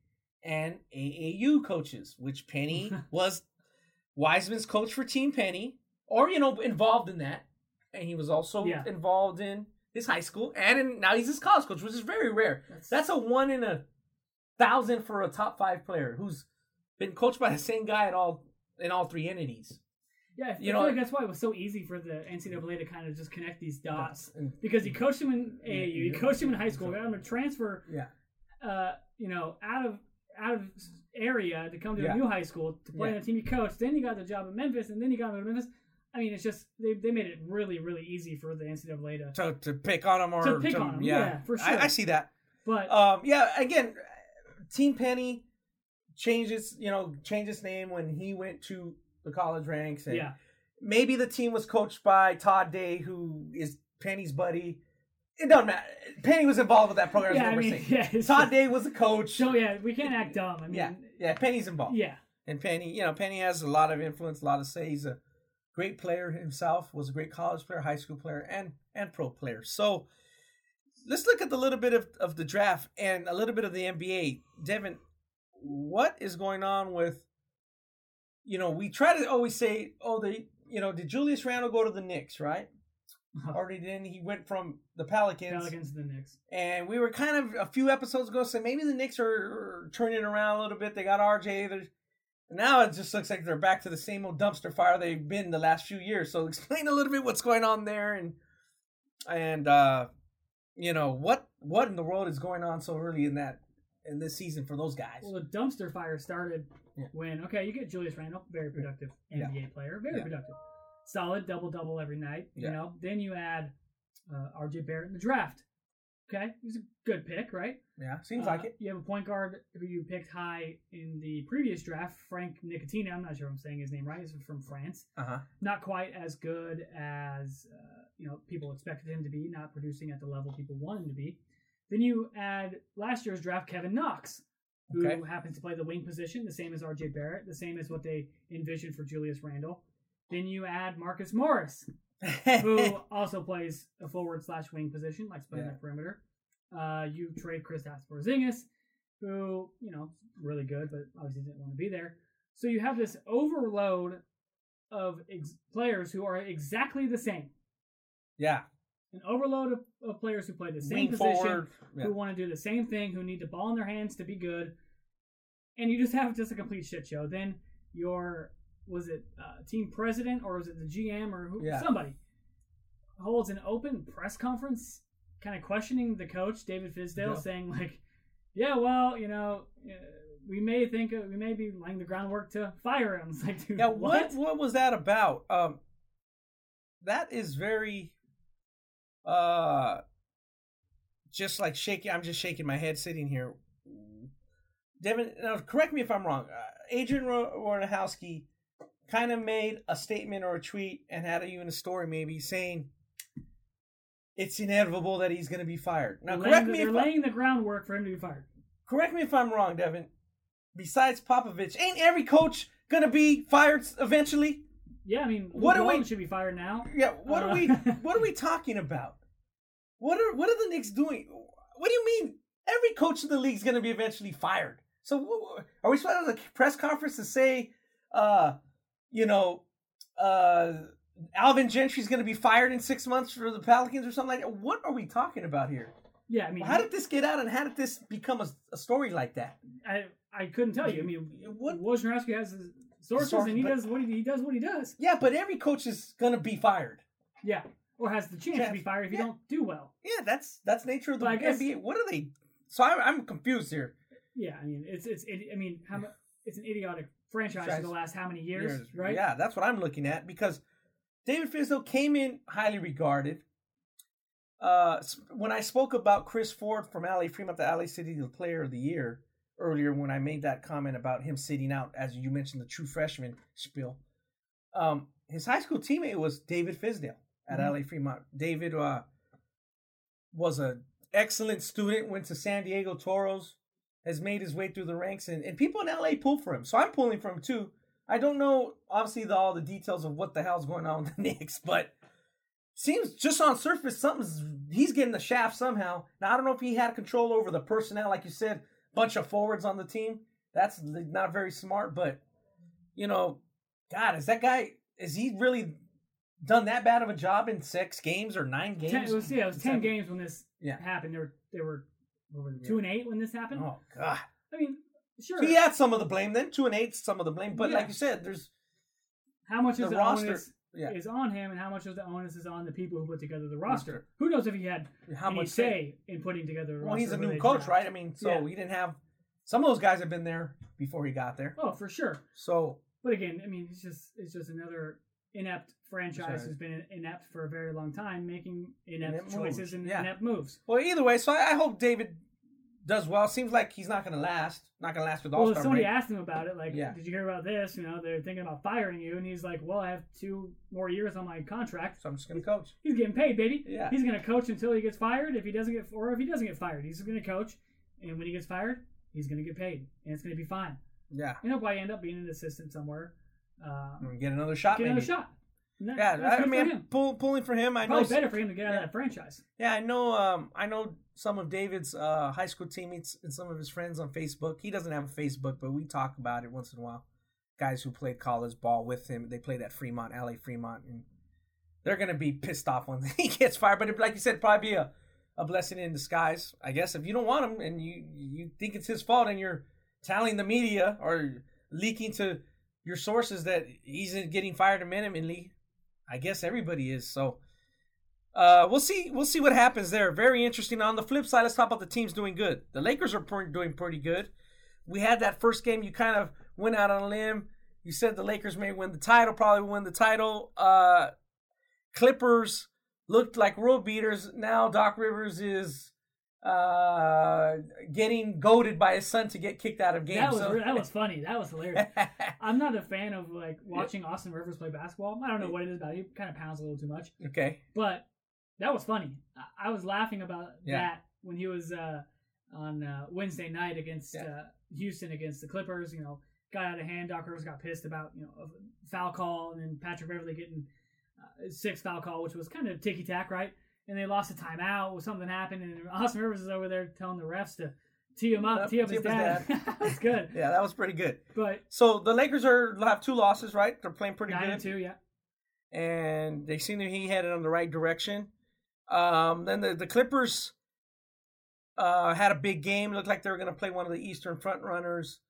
and AAU coaches, which Penny was Wiseman's coach for Team Penny, or you know involved in that, and he was also Yeah. involved in his high school, and in, now he's his college coach, which is very rare. That's- That's a one in a thousand for a top five player who's been coached by the same guy at all in all three entities. Yeah, I you feel know- like that's why it was so easy for the NCAA to kind of just connect these dots because he coached him in AAU, he coached him in high school, got him to transfer, yeah, uh, you know, out of out of area to come to Yeah. a new high school to play Yeah. on the team he coached. Then he got the job in Memphis, and then he got to Memphis. I mean, it's just they, they made it really really easy for the NCAA to. to to pick on him or To pick on him, yeah, for I, I see that. But Um, yeah, again, Team Penny changes, you know, changed its name when he went to the college ranks. And yeah, maybe the team was coached by Todd Day, who is Penny's buddy. It doesn't matter. Penny was involved with that program. yeah, I mean, yeah. Todd Day was the coach. So yeah, we can't act dumb. I mean, yeah, yeah, Penny's involved. yeah. And Penny, you know, Penny has a lot of influence, a lot of say. He's a great player himself, was a great college player, high school player, and and pro player. So let's look at the little bit of, of the draft and a little bit of the NBA. Devin, what is going on with you know, we try to always say, oh, they you know, did Julius Randle go to the Knicks, right? Already did then he went from the Pelicans, Pelicans to the Knicks. and we were kind of a few episodes ago saying maybe the Knicks are, are turning around a little bit. They got RJ. Now it just looks like they're back to the same old dumpster fire they've been the last few years. So explain a little bit what's going on there and and uh you know what what in the world is going on so early in that in this season for those guys. Well, the dumpster fire started Yeah. when okay, you get Julius Randle, very productive Yeah. NBA player, very Yeah. productive, solid double double every night. You Yeah. know, then you add uh, RJ Barrett in the draft. Okay, he's a good pick, right? Yeah, seems Uh, like it. You have a point guard who you picked high in the previous draft, Frank Nicotina. I'm not sure I'm saying his name right. He's from France. Uh huh. Not quite as good as uh, you know people expected him to be, not producing at the level people want him to be. Then you add last year's draft Kevin Knox, who Okay. happens to play the wing position, the same as R.J. Barrett, the same as what they envisioned for Julius Randle. Then you add Marcus Morris, who also plays a forward slash wing position, likes playing Yeah. the perimeter. Uh, you trade Chris Porzingis, who you know really good, but obviously didn't want to be there. So you have this overload of ex- players who are exactly the same. yeah, An overload of, of players who play the same wing position, forward. Yeah. who want to do the same thing, who need the ball in their hands to be good, and you just have just a complete shit show. Then your was it uh, team president or was it the GM or who, Yeah. somebody holds an open press conference, kind of questioning the coach David Fizdale, Yeah. saying like, "Yeah, well, you know." Uh, we may think of, we may be laying the groundwork to fire him. It's like, dude, Yeah, what? what what was that about? Um, that is very, uh, just like shaking. I'm just shaking my head sitting here. Devin, now correct me if I'm wrong. Uh, Adrian Ro- Wojnarowski kind of made a statement or a tweet and had even a story maybe saying it's inevitable that he's going to be fired. Now, They're correct laying, me they're laying the groundwork for him to be fired. correct me if I'm wrong, Devin. Besides Popovich, ain't every coach going to be fired eventually? Yeah, I mean, What do we- should be fired now. Yeah, what Uh, are we what are we talking about? What are what are the Knicks doing? What do you mean? Every coach in the league is going to be eventually fired. So are we supposed to have a press conference to say, uh, you know, uh, Alvin Gentry's going to be fired in six months for the Pelicans or something like that? What are we talking about here? Yeah, I mean, How did this get out, and how did this become a, a story like that? I I couldn't tell you. I mean, What- Wojnarowski has sources, and he but- does what he, he does what he does. Yeah, but every coach is going to be fired. Yeah, or has the chance Chance. to be fired if you don't do well. Yeah, that's that's nature of the But I guess- NBA. What are they? So I'm, I'm confused here. Yeah, I mean, it's it's it, I mean, how mu- it's an idiotic franchise for the last how many years, years, right? Yeah, that's what I'm looking at because David Fizdale came in highly regarded. Uh, when I spoke about Chris Ford from LA Fremont, the LA City the Player of the Year earlier, when I made that comment about him sitting out, as you mentioned, the true freshman spiel. Um, his high school teammate was David Fizdale at Mhm. LA Fremont. David uh, was an excellent student, went to San Diego Toros, has made his way through the ranks, and, and people in LA pull for him. So I'm pulling for him too. I don't know, obviously, the, all the details of what the hell's going on with the Knicks, but seems just on surface something's he's getting the shaft somehow. Now I don't know if he had control over the personnel, like you said, bunch of forwards on the team. That's not very smart, but you know, God, is that guy? Is he really done that bad of a job in six games or nine games? Ten, it was yeah, it was ten Seven? games when this Yeah. happened. They were they were, what were they, two and eight when this happened. Oh God. I mean, sure. He had some of the blame then, two and eight, some of the blame. But Yeah. like you said, there's how much the of the roster- yeah. is on him, and how much of the onus is on the people who put together the roster? Who knows if he had how much say in putting together the roster? Well, he's a new coach, draft? right? I mean, so Yeah. he didn't have some of those guys have been there before he got there. Oh, for sure. So But again, I mean, it's just it's just another inept franchise Right. who's been inept for a very long time, making inept, Inept choices moves, and yeah. inept moves. well, either way, so I, I hope David does well. Seems like he's not going to last. Not going to last with All Well, if Star somebody break. asked him about it, like, Yeah. did you hear about this? You know, they're thinking about firing you, and he's like, well, I have two more years on my contract. So I'm just going to coach. He's getting paid, baby. Yeah. He's gonna coach until he gets fired. If he doesn't get, or if he doesn't get fired, he's gonna coach, and when he gets fired, he's gonna get paid, and it's gonna be fine. Yeah, And he'll probably end up being an assistant somewhere. Uh, get another shot. get maybe. another shot. That- Yeah, I mean, pull, pulling for him. I know. Probably better for him to get out Yeah. of that franchise. Yeah, I know. Um, I know some of David's uh, high school teammates and some of his friends on Facebook. He doesn't have a Facebook, but we talk about it once in a while. Guys who played college ball with him, they played at Fremont, LA Fremont, and they're gonna be pissed off when he gets fired. But it, like you said, probably be a, a blessing in disguise. I guess if you don't want him and you you think it's his fault and you're telling the media or leaking to your sources that he's getting fired imminently, I guess everybody is. So uh, we'll see. We'll see what happens there. Very interesting. On the flip side, let's talk about the teams doing good. The Lakers are doing pretty good. We had that first game. You kind of went out on a limb. You said the Lakers may win the title. Probably win the title. Uh, Clippers looked like world beaters. Now Doc Rivers is uh, getting goaded by his son to get kicked out of games. That was so- that was funny. That was hilarious. I'm not a fan of like watching Austin Rivers play basketball. I don't know what it is about. He kind of pounds a little too much, okay. but that was funny. I, I was laughing about Yeah. that when he was uh, on uh, Wednesday night against Yeah. uh, Houston against the Clippers. You know, got out of hand. Doc Rivers got pissed about you know a foul call, and then Patrick Beverley getting uh, his sixth foul call, which was kind of ticky tack, right? And they lost a timeout. Or something happened, and Austin Rivers is over there telling the refs to tee him up, tee up his up dad. his dad. That's good. Yeah, that was pretty good. But So the Lakers are have two losses, right? They're playing pretty nine good, and two, yeah. and they seem to be headed in the right direction. Um, then the, the Clippers uh, had a big game. Looked like they were going to play one of the Eastern front runners,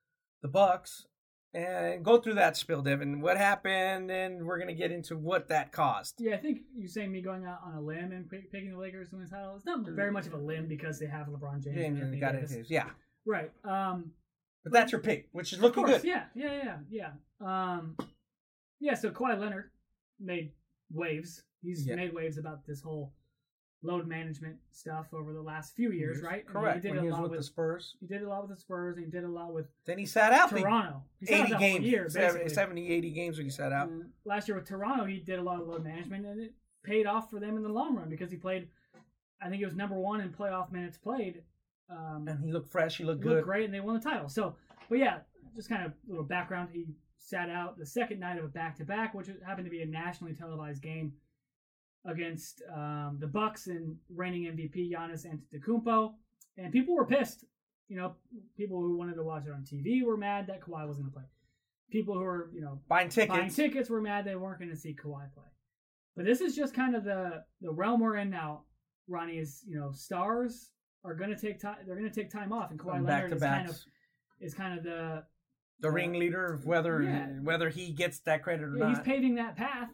the Bucks, and go through that spill, Devin. What happened? And we're going to get into what that caused. Yeah, I think you saying me going out on a limb and pick, picking the Lakers to win the title. It's not very much of a limb because they have LeBron James. James and got it. Yeah, Right. Um, but that's your pick, which is looking course, good. Yeah, yeah, yeah, yeah. Um, yeah. So Kawhi Leonard made waves. He's Yeah. made waves about this whole load management stuff over the last few years, right? I mean, Correct. he did when a he lot with, with the Spurs, he did a lot with the Spurs, and he did a lot with then he sat out Toronto. He sat 80 the whole games, year, 70, basically. 70, 80 games when he sat out. And last year with Toronto, he did a lot of load management, and it paid off for them in the long run because he played. I think it was number one in playoff minutes played. Um, And he looked fresh. He looked he good. looked great, and they won the title. So, but yeah, just kind of little background. He sat out the second night of a back-to-back, which happened to be a nationally televised game against um, the Bucks and reigning MVP Giannis Antetokounmpo, and people were pissed. You know, people who wanted to watch it on TV were mad that Kawhi wasn't going to play. People who were, you know, Buying tickets. buying tickets were mad they weren't going to see Kawhi play. But this is just kind of the the realm we're in now. Ronnie is, you know, stars are going to take time. They're going to take time off, and Kawhi Going back Leonard to is kind of backs. is kind of the the ringleader of whether yeah. whether he gets that credit or yeah, he's not. paving that path.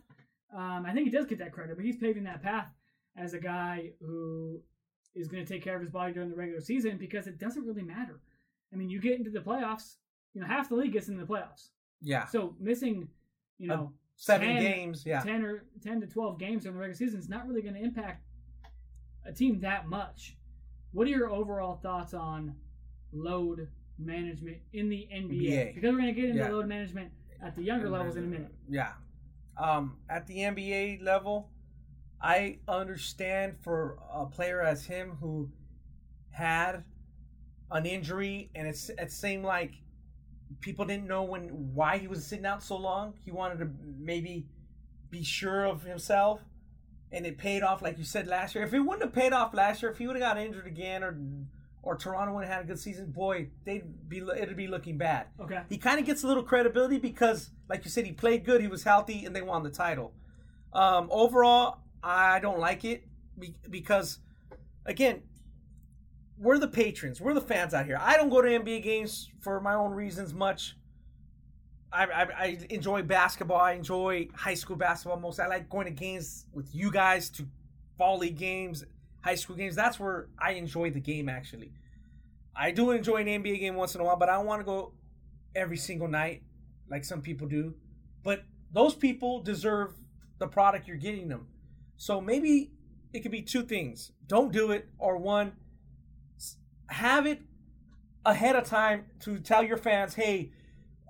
Um, I think he does get that credit, but he's paving that path as a guy who is going to take care of his body during the regular season because it doesn't really matter. I mean, you get into the playoffs, you know, half the league gets into the playoffs. yeah, So missing, you Uh, know, seven 10 games. Yeah, 10 or 10 to 12 games during the regular season is not really going to impact a team that much. What are your overall thoughts on load management in the NBA? NBA. Because we're going to get into Yeah. load management at the younger levels in a minute. Yeah. Um, at the NBA level, I understand for a player as him who had an injury and it's it seemed like people didn't know when why he was sitting out so long. He wanted to maybe be sure of himself and it paid off like you said last year. If it wouldn't have paid off last year, if he would have got injured again or or Toronto would have had a good season, boy, they'd be it'd be looking bad Okay. he kind of gets a little credibility because, like you said, he played good, he was healthy, and they won the title. Um, overall, I don't like it because, again, we're the patrons, we're the fans out here. I don't go to NBA games for my own reasons much. I, I, I enjoy basketball. I enjoy high school basketball most. I like going to games with you guys to fall league games, high school games. That's where I enjoy the game actually. I do enjoy an NBA game once in a while, but I don't want to go every single night like some people do. But those people deserve the product you're getting them. So maybe it could be two things. Don't do it or one have it ahead of time to tell your fans, "Hey,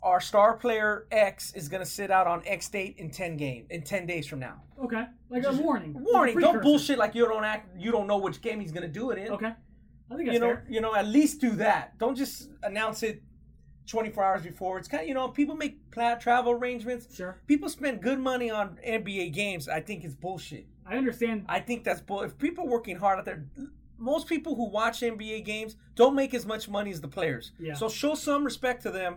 our star player X is going to sit out on X date in 10 game in 10 days from now." Okay. Like a Just- warning. Like a Warning, don't bullshit like you don't act you don't know which game he's going to do it in Okay. I think that's you know, fair. you know, at least do that. Don't just announce it 24 hours before. It's kind of, you know, people make travel arrangements. Sure. People spend good money on NBA games. I think it's bullshit. I understand. I think that's bull. If people working hard out there, most people who watch NBA games don't make as much money as the players. Yeah. So show some respect to them.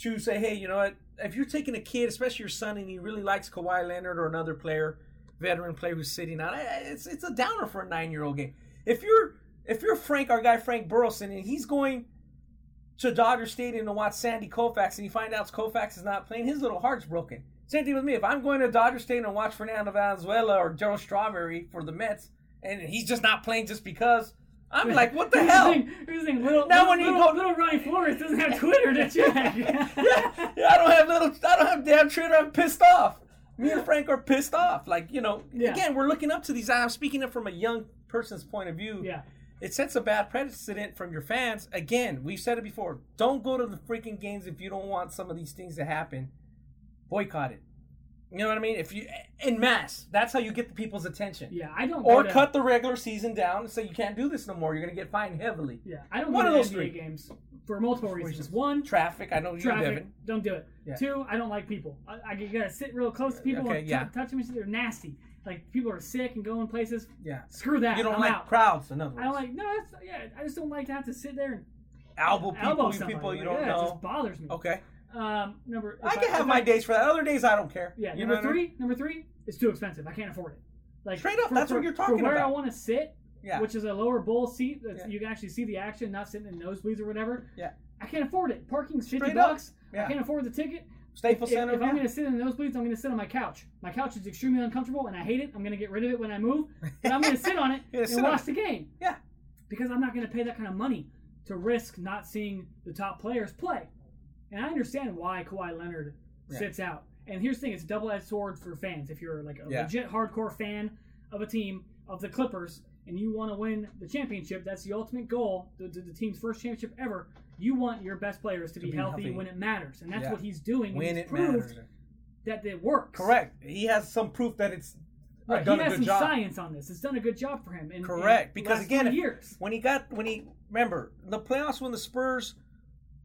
To say, hey, you know what? If you're taking a kid, especially your son, and he really likes Kawhi Leonard or another player, veteran player who's sitting out, it's it's a downer for a nine year old game. If you're if you're Frank, our guy Frank Burlison, and he's going to Dodger Stadium to watch Sandy Koufax, and he find out Koufax is not playing, his little heart's broken. Same thing with me. If I'm going to Dodger Stadium and watch Fernando Valenzuela or Gerald Strawberry for the Mets, and he's just not playing just because, I'm like, what the hell? the thing, little, Now little, when you little, go- little Ronnie Flores doesn't have Twitter to check. yeah, yeah, I don't have little, I don't have damn Twitter. I'm pissed off. Me and Frank are pissed off. Like you know, Yeah. again, we're looking up to these. I'm speaking it from a young person's point of view. yeah. it sets a bad precedent from your fans. Again, we've said it before. Don't go to the freaking games if you don't want some of these things to happen. Boycott it. You know what I mean? If you in mass, that's how you get the people's attention. Yeah, I don't. Or to, cut the regular season down and say you can't do this no more. You're gonna get fined heavily. Yeah, I don't One of those NBA three. games for multiple reasons. One, Traffic. I know you, traffic. Devin. Don't do it. Yeah. Two, I don't like people. I, I gotta sit real close to uh, people Okay, and yeah. t- touch them. They're nasty. Like people are sick and going places. Yeah. Screw that. You don't I'm like out. crowds. In other words, I don't like. No, that's yeah. I just don't like to have to sit there and elbow people. elbow somebody. people you Like, don't yeah, It just bothers me. Okay. Um, number. I if can have if my I- days for that. Other days I don't care. Yeah, You number what I mean? three. Number three is too expensive. I can't afford it. Like Straight up, that's what you're talking for where I want to sit, Yeah. which is a lower bowl seat that Yeah. you can actually see the action, not sitting in nosebleeds or whatever. Yeah. I can't afford it. Parking's fifty Straight bucks. Yeah. I can't afford the ticket. Staples If, Center. if I'm going to sit in the nosebleeds, I'm going to sit on my couch. My couch is extremely uncomfortable, and I hate it. I'm going to get rid of it when I move, but I'm going to sit on it and watch it. the game Yeah. because I'm not going to pay that kind of money to risk not seeing the top players play. And I understand why Kawhi Leonard Yeah. sits out. And here's the thing: it's a double-edged sword for fans. If you're like a Yeah. legit hardcore fan of a team of the Clippers and you want to win the championship, that's the ultimate goal, the, the, the team's first championship ever. You want your best players to, be, be healthy, healthy. when it matters, and that's Yeah. what he's doing. when he's it proved matters. that it works. Correct. He has some proof that it's Right. done he a has good some job. science on this. It's done a good job for him. In, in Correct. the Because again, years. when he got when he remember the playoffs when the Spurs,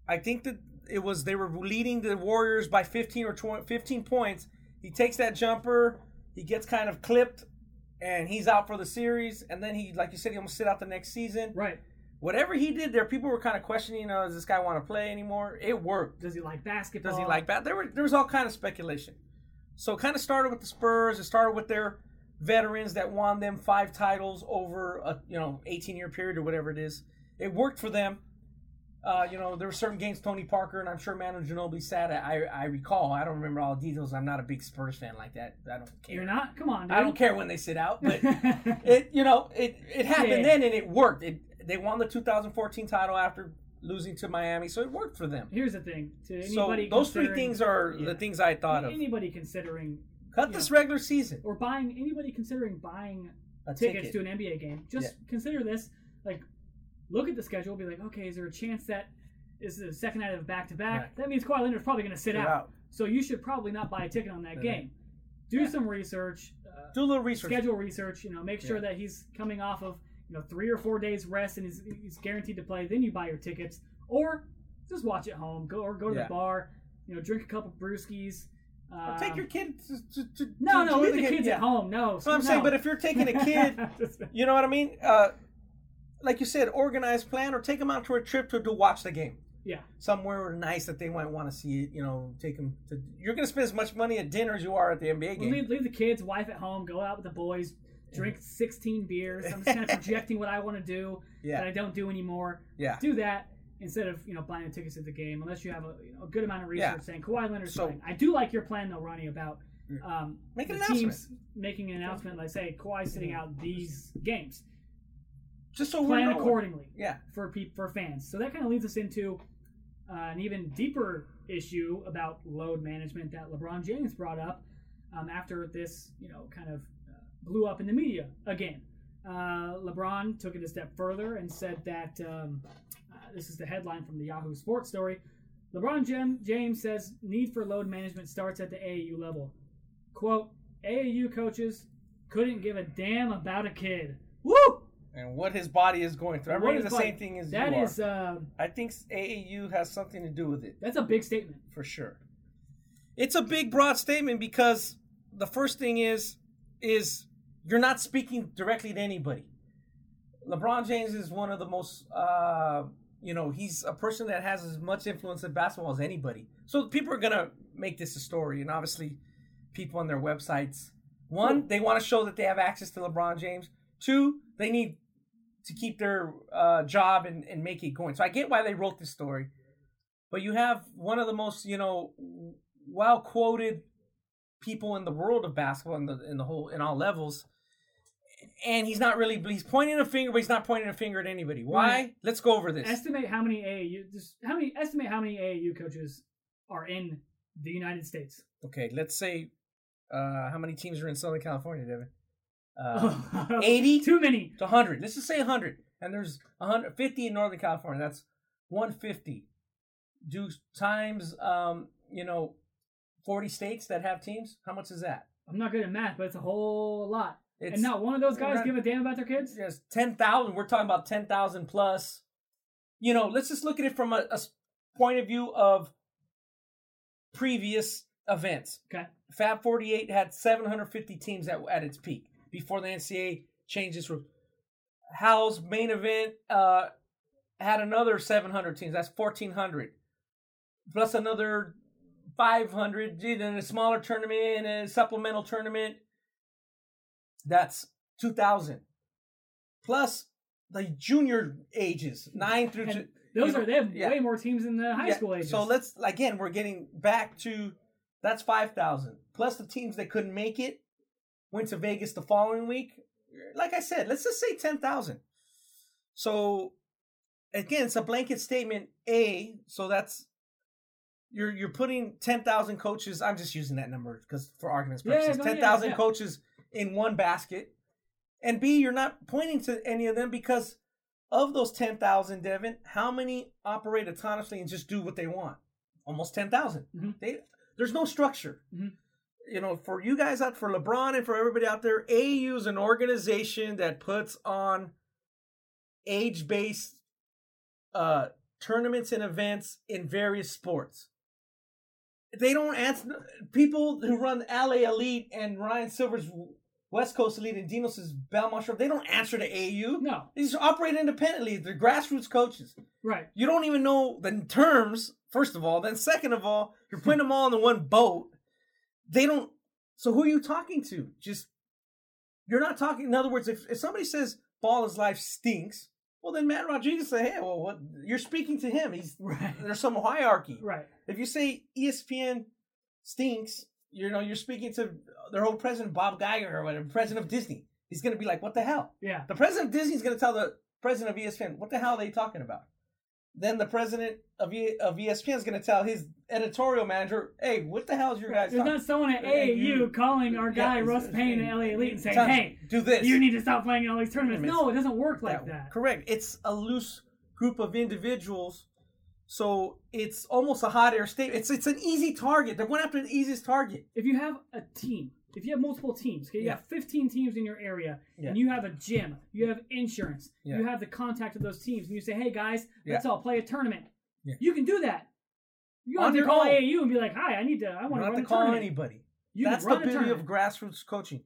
I think that it was they were leading the Warriors by 15 or 20, 15 points. He takes that jumper, he gets kind of clipped, and he's out for the series. And then he, like you said, he almost sit out the next season. Right. Whatever he did there, people were kind of questioning, uh, does this guy want to play anymore? It worked. Does he like basketball? Does he like that? There were there was all kind of speculation. So it kind of started with the Spurs. It started with their veterans that won them five titles over a you know 18 year period or whatever it is. It worked for them. Uh, you know, there were certain games Tony Parker and I'm sure Manu Ginobili sat at. I I recall. I don't remember all the details. I'm not a big Spurs fan like that. I don't care. You're not? Come on, dude. I don't care when they sit out, but it you know it it happened Yeah. then and it worked. It they won the 2014 title after losing to Miami, so it worked for them. Here's the thing: to So anybody, those three things are Yeah. the things I thought of. Anybody considering Cut this know, regular season. or buying anybody considering buying A tickets ticket. to an NBA game, just consider this. Like, look at the schedule. Be like, okay, is there a chance that is the second night of back to back? That means Kawhi Leonard's probably going to sit Sit out. out. So you should probably not buy a ticket on that Mhm. game. Do some research. Uh, Do a little research. schedule research. You know, make sure Yeah. that he's coming off of you know three or four days rest and he's, he's guaranteed to play. Then you buy your tickets, or just watch at home. Go or go to Yeah. the bar. You know, drink a couple of brewskis. Um, take your kid to, to, to No, to no, leave the game. kids Yeah. at home. No, So I'm saying, but if you're taking a kid, you know what I mean? Uh, like you said, organized plan, or take them out to a trip to, to watch the game yeah, somewhere nice that they might want to see it. You know, take them to. You're going to spend as much money at dinner as you are at the NBA game. leave, leave the kids, wife at home. Go out with the boys. Drink 16 beers. I'm just kind of projecting what I want to do that I don't do anymore. yeah. do that instead of you know buying the tickets to the game unless you have a, you know, a good amount of research Yeah. saying Kawhi Leonard's So- playing. I do like your plan though, Ronnie, about um, Make an the announcement. teams making an announcement like say Kawhi's sitting out these games. Just so Plan accordingly Yeah, for peop for fans. So that kind of leads us into uh, an even deeper issue about load management that LeBron James brought up um, after this you know kind of uh, blew up in the media again. Uh, LeBron took it a step further and said that um, uh, this is the headline from the Yahoo Sports story. LeBron Jam- James says need for load management starts at the AAU level. Quote: AAU coaches couldn't give a damn about a kid. Woo! And what his body is going through. I'm reading the like- same thing as That you is, are. uh, I think AAU has something to do with it. that's a big statement. for sure. It's a big broad statement because the first thing is is you're not speaking directly to anybody. LeBron James is one of the most uh, you know, he's a person that has as much influence in basketball as anybody. So people are going to make this a story and obviously people on their websites one, they want to show that they have access to LeBron James. Two, they need to keep their uh, job and, and make it going. So I get why they wrote this story but you have one of the most you know well quoted people in the world of basketball in the in the whole in all levels and he's not really he's pointing a finger but he's not pointing a finger at anybody. Why? Let's go over this. Estimate how many AAU just how many estimate how many AAU coaches are in the United States. okay let's say uh how many teams are in southern california devin uh 80? Too many. to 100 let's just say 100 and there's 150 in Northern California. That's 150. Do times, um, you know, 40 states that have teams. How much is that? I'm not good at math, but it's a whole lot. It's and not one of those guys not- give a damn about their kids. yes, 10,000. We're talking about 10,000 plus. You know, let's just look at it from a point of view of previous events. Okay. Fab 48 had 750 teams at, at its peak before the NCAA changed its rules. Hal's main event uh, had another 700 teams. That's 1,400. Plus another 500 in a smaller tournament and a supplemental tournament. That's 2,000. Plus the junior ages, 9 through... Two- those know, are they have yeah. way more teams than the high Yeah, school ages. So let's again, we're getting back to that's five thousand plus the teams that couldn't make it went to Vegas the following week. Like I said, let's just say ten thousand. So again, it's a blanket statement. A, so that's you're you're putting ten thousand coaches. I'm just using that number because for arguments Yeah, purposes, yeah, ten thousand yeah. coaches in one basket. And B, you're not pointing to any of them because of those 10,000, Devin, how many operate autonomously and just do what they want? Almost 10,000. Mhm. They There's no structure. Mhm. You know, for you guys out, for LeBron and for everybody out there, AU is an organization that puts on age based uh, tournaments and events in various sports. They don't answer people who run LA Elite and Ryan Silver's West Coast Elite and Dinos' Belmont Shore. They don't answer to AU. no, These operate independently. They're grassroots coaches. right. You don't even know the terms, first of all. Then, second of all, you're putting them all in the one boat. They don't. So, who are you talking to? Just, you're not talking. In other words, if, if somebody says ball is life stinks, well, then Matt Rodriguez say, hey, well, what? You're speaking to him. He's Right. There's some hierarchy. Right. If you say ESPN stinks, you know, you're speaking to their whole president, Bob Geiger, or whatever, president of Disney. He's going to be like, what the hell? Yeah. The president of Disney is going to tell the president of ESPN, what the hell are they talking about? Then the president of, e- of ESPN is going to tell his editorial manager, hey, what the hell is your guys There's talking not someone at And AAU calling our guy Yeah, Russ Payne it's- at LA Elite and saying, Tell- "Hey, do this. you need to stop playing in all these tournaments." Tournaments. No, it doesn't work like that. Correct. It's a loose group of individuals. So it's almost a hot air state. It's it's an easy target. They're going after the easiest target. If you have a team, if you have multiple teams, okay, you Yeah. have 15 teams in your area, Yeah. and you have a gym, you have insurance, Yeah. you have the contact of those teams, and you say, "Hey guys, let's all play a tournament." You can do that. You don't On have to call own. AAU and be like, "Hi, I need to. I want don't to have run to a call tournament." anybody. You That's the beauty of grassroots coaching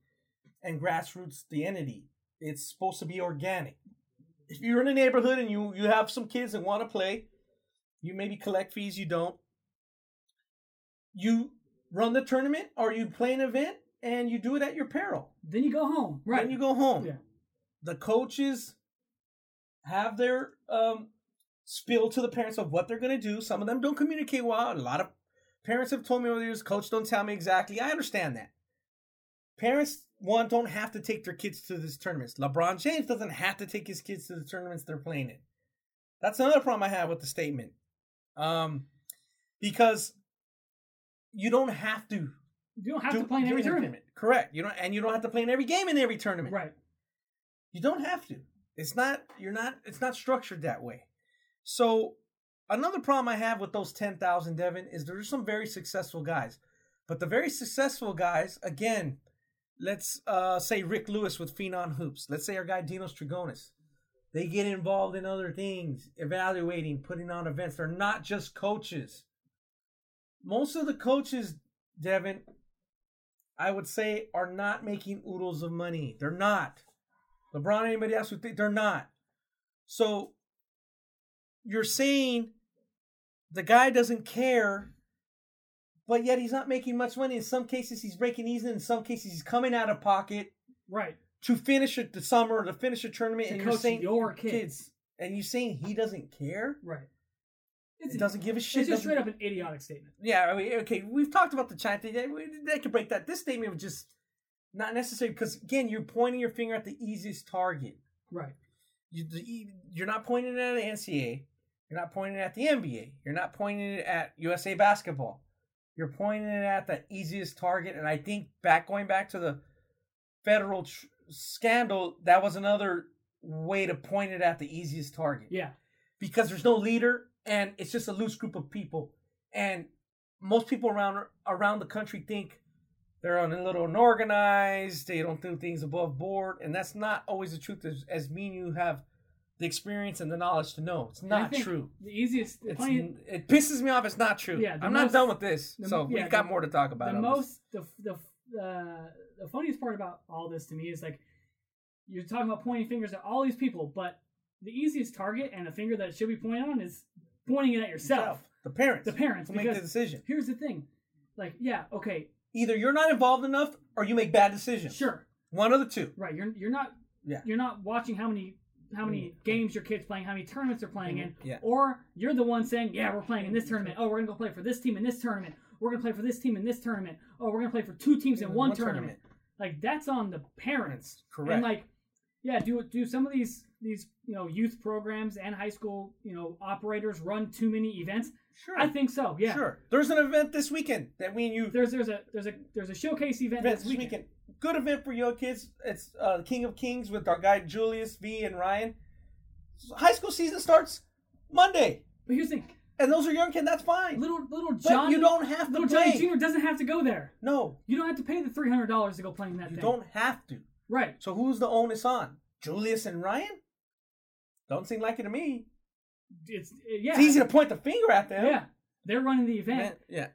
and grassroots the entity. It's supposed to be organic. If you're in a neighborhood and you you have some kids that want to play, you maybe collect fees. You don't. You run the tournament or you play an event and you do it at your peril. Then you go home. Right. Then you go home. Yeah. The coaches have their um, spill to the parents of what they're going to do. Some of them don't communicate well. A lot of parents have told me over the years, Coach, don't tell me exactly. I understand that. Parents, one, don't have to take their kids to these tournaments. LeBron James doesn't have to take his kids to the tournaments they're playing in. That's another problem I have with the statement. Um, because you don't have to you don't have do- to play in every tournament. Correct. You don't, and you don't have to play in every game in every tournament. Right. You don't have to. It's not. You're not. It's not structured that way. So another problem I have with those ten thousand, Devin, is there's some very successful guys, but the very successful guys, again, let's uh, say Rick Lewis with Phenom Hoops. Let's say our guy Dinos Trigonis. They get involved in other things, evaluating, putting on events. They're not just coaches. Most of the coaches, Devin, I would say, are not making oodles of money. They're not. LeBron, anybody else who think they're not. So you're saying the guy doesn't care, but yet he's not making much money. In some cases, he's breaking even. In some cases, he's coming out of pocket Right. to finish it the summer to finish a tournament. To and coach you're saying your kids. and you're saying he doesn't care. Right. It's, It doesn't give a shit. it's just straight up an idiotic statement. yeah, I mean, okay, we've talked about the China thing. They, they could break that. This statement was just not necessary because, again, you're pointing your finger at the easiest target. Right. You, the- you're not pointing it at the NCAA. You're not pointing it at the NBA. You're not pointing it at USA basketball. You're pointing it at the easiest target. And I think back going back to the federal tr- scandal, that was another way to point it at the easiest target Yeah. because there's no leader and it's just a loose group of people. And most people around around the country think they're a little unorganized they don't do things above board and that's not always the truth as, as me and you have the experience and the knowledge to know. It's not true. The easiest, the funny, it pisses me off it's not true. Yeah, i'm not done with this the- so yeah, we've got the- more to talk about the this. most the the uh, the funniest part about all this to me is like you're talking about pointing fingers at all these people, but the easiest target and the finger that should be pointed on is pointing it at yourself. the parents The parents, who make the decision Here's the thing, like yeah, okay, either you're not involved enough or you make bad decisions sure, one of the two right. You're you're not Yeah. you're not watching how many how many mm. games your kids playing, how many tournaments they're playing mm-hmm. in, Yeah. or you're the one saying, yeah, we're playing in this tournament. Oh, we're gonna go play for this team in this tournament. We're gonna play for this team in this tournament. Oh, we're gonna play for two teams in In one, one tournament. tournament. Like that's on the parents. Correct. And like, yeah, do do some of these these you know youth programs and high school you know operators run too many events? sure I think so. Yeah. Sure. There's an event this weekend that we and you There's there's a there's a there's a showcase event this weekend. weekend. Good event for your kids. It's uh, King of Kings with our guy Julius V and Ryan. High school season starts Monday, But here's the thing, and those are young kids. That's fine. little little but you don't have to little play. Johnny Junior doesn't have to go there. No, You don't have to pay the three hundred dollars to go playing that you thing. don't have to. Right. So who's the onus on? Julius and Ryan? Don't seem like it to me. It's yeah. It's easy to point the finger at them. Yeah. They're running the event. Yeah.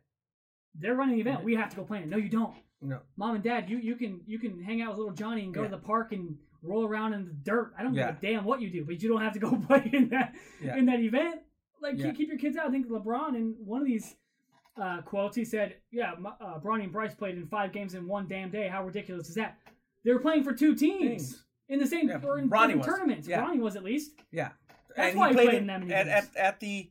They're running the event. We have to go play it. No, you don't. No. Mom and Dad, you, you can you can hang out with little Johnny and go Yeah. to the park and roll around in the dirt. I don't Yeah. give a damn what you do, but you don't have to go play in that Yeah. in that event. Like keep, keep your kids out. I think LeBron in one of these uh, quotes he said, "Yeah, my- uh, Bronny and Bryce played in five games in one damn day. How ridiculous is that? They were playing for two teams Teams. In the same Yeah, or in different was. tournaments. Yeah. Bronny was at least. Yeah. That's and why he he played, played in, in at, at, at the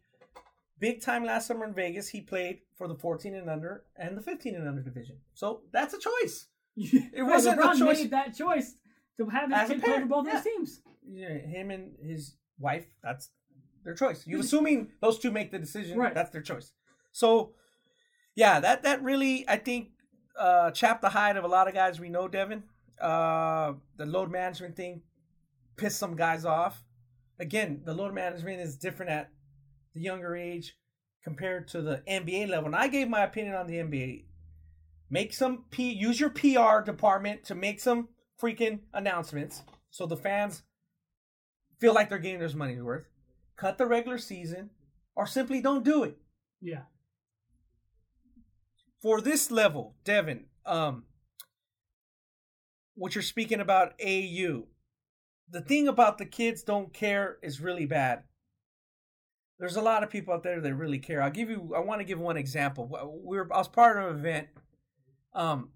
big time last summer in Vegas. He played for the 14 and under and the 15 and under division. So that's a choice. It wasn't a choice- made that choice to have his As kid play for both yeah. those teams. Yeah, him and his wife. That's their choice. You assuming those two make the decision. Right. That's their choice. So, yeah, that that really I think uh, chapped the hide of a lot of guys we know. Devin, uh, the load management thing pissed some guys off. Again, the load management is different at the younger age compared to the NBA level. And I gave my opinion on the NBA. Make some P use your PR department to make some freaking announcements so the fans feel like they're getting their money's worth. Cut the regular season or simply don't do it. Yeah. For this level, Devin, um what you're speaking about AU, the thing about the kids don't care is really bad. There's a lot of people out there that really care. I'll give you I want to give one example. We were I was part of an event um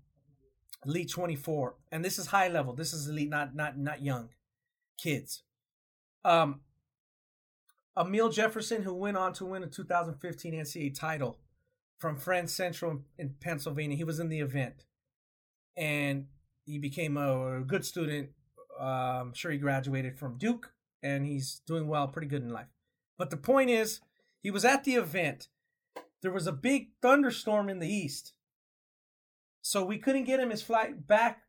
Elite 24 and this is high level. This is elite not not not young kids. Um Amile Jefferson who went on to win a 2015 NCAA title from Friends Central in Pennsylvania. He was in the event. And he became a good student. Uh, I'm sure he graduated from Duke and he's doing well, pretty good in life. But the point is, he was at the event. There was a big thunderstorm in the east. So we couldn't get him his flight back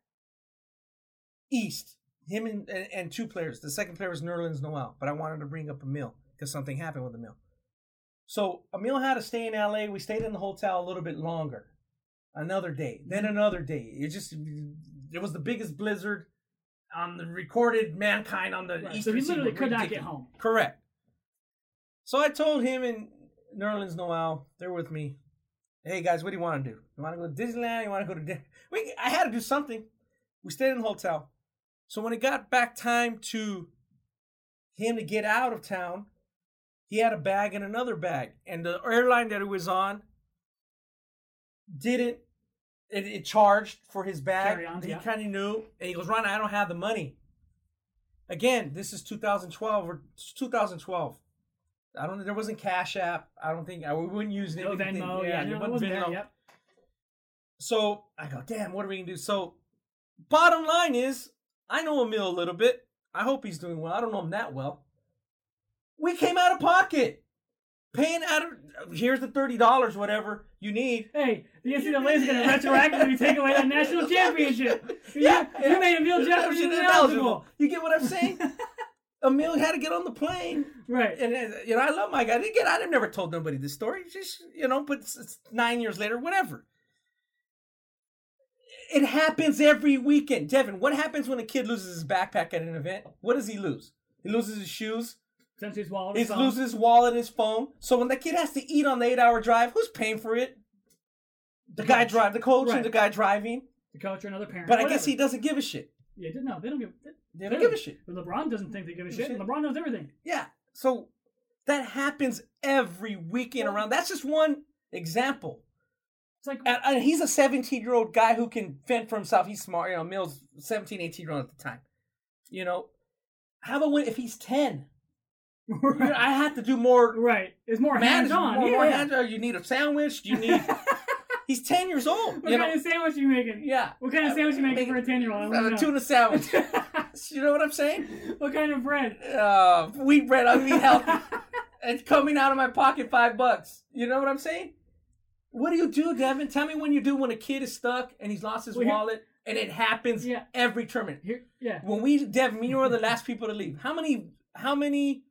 east. Him and, and, two players. The second player was Nerlens Noel, but I wanted to bring up Amile because something happened with Amile. So Amile had to stay in LA. We stayed in the hotel a little bit longer. Another day, then another day. It just it was the biggest blizzard on the recorded mankind on the Right. east. So he literally could not get home. Correct. So I told him and Nerlens Noel, they're with me. Hey guys, what do you want to do? You want to go to Disneyland? You want to go to? Di-? We I had to do something. We stayed in the hotel. So when it got back time to him to get out of town, he had a bag and another bag, and the airline that he was on didn't. It, it charged for his bag. On, he yeah. kind of knew, and he goes, "Ron, I don't have the money." Again, this is 2012 or 2012. I don't. There wasn't Cash App. I don't think I we wouldn't use No anything. Venmo. Yeah, it no, it wasn't there. Yep. So I go, damn, what are we gonna do? So, bottom line is, I know Amile a little bit. I hope he's doing well. I don't know him that well. We came out of pocket, paying out of. Here's the thirty dollars, whatever you need. Hey, the NCAA is going to retroactively take away that national championship. Yeah, you, you made Amile Jefferson ineligible. You get what I'm saying? Amile had to get on the plane. Right. And uh, you know, I love my guy. Get. I've never told nobody this story. Just you know, but it's, it's nine years later, whatever. It happens every weekend, Devin. What happens when a kid loses his backpack at an event? What does he lose? He loses his shoes. His wallet. He his phone. loses his wallet, and his phone. So when the kid has to eat on the eight-hour drive, who's paying for it? The guy coach. drive, the coach, Right. and the guy driving. the coach or another parent. But I whatever. guess he doesn't give a shit. Yeah, no, they don't give. They, They don't give a shit. But LeBron doesn't think they give a shit. Shit. LeBron knows everything. Yeah. So that happens every weekend around. That's just one example. It's like And, and he's a 17 year old guy who can fend for himself. He's smart. You know, Mills 17, 18 year old at the time. You know, how about when, if he's 10? Right. I have to do more right. It's more hands on. More, yeah. more hands-on. You need a sandwich. You need. he's 10 years old. what you kind know? of sandwich you making? yeah. What kind of sandwich you making for a ten year old? Uh, tuna sandwich. you know what I'm saying? what kind of bread? Uh, wheat bread. I mean healthy. it's coming out of my pocket five bucks. You know what I'm saying? What do you do, Devin? Tell me when you do when a kid is stuck and he's lost his Well, wallet, and it happens Yeah. every tournament. Here, yeah. When we, Devin, we were the last people to leave. How many, how many,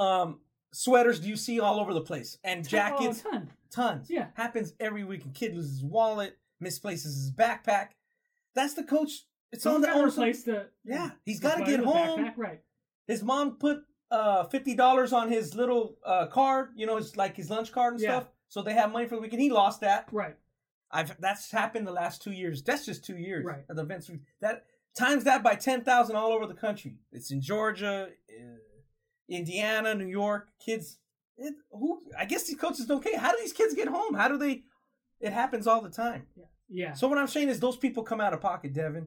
um, sweaters do you see all over the place and jackets? Oh, ton. Tons. Yeah. happens every weekend. Kid loses his wallet, misplaces his backpack. That's the coach. It's on the owner's. replace the. Yeah, He's got to get home. Backpack, right. His mom put uh fifty dollars on his little uh card, you know, it's like his lunch card and Yeah. stuff. So they have money for the weekend. He lost that. Right. I've that's happened the last two years. That's just two years Right. of the events. That times that by ten thousand all over the country. It's in Georgia, uh, Indiana, New York. Kids, it, who? I guess these coaches don't care. How do these kids get home? How do they? It happens all the time. Yeah. yeah. So what I'm saying is those people come out of pocket, Devin,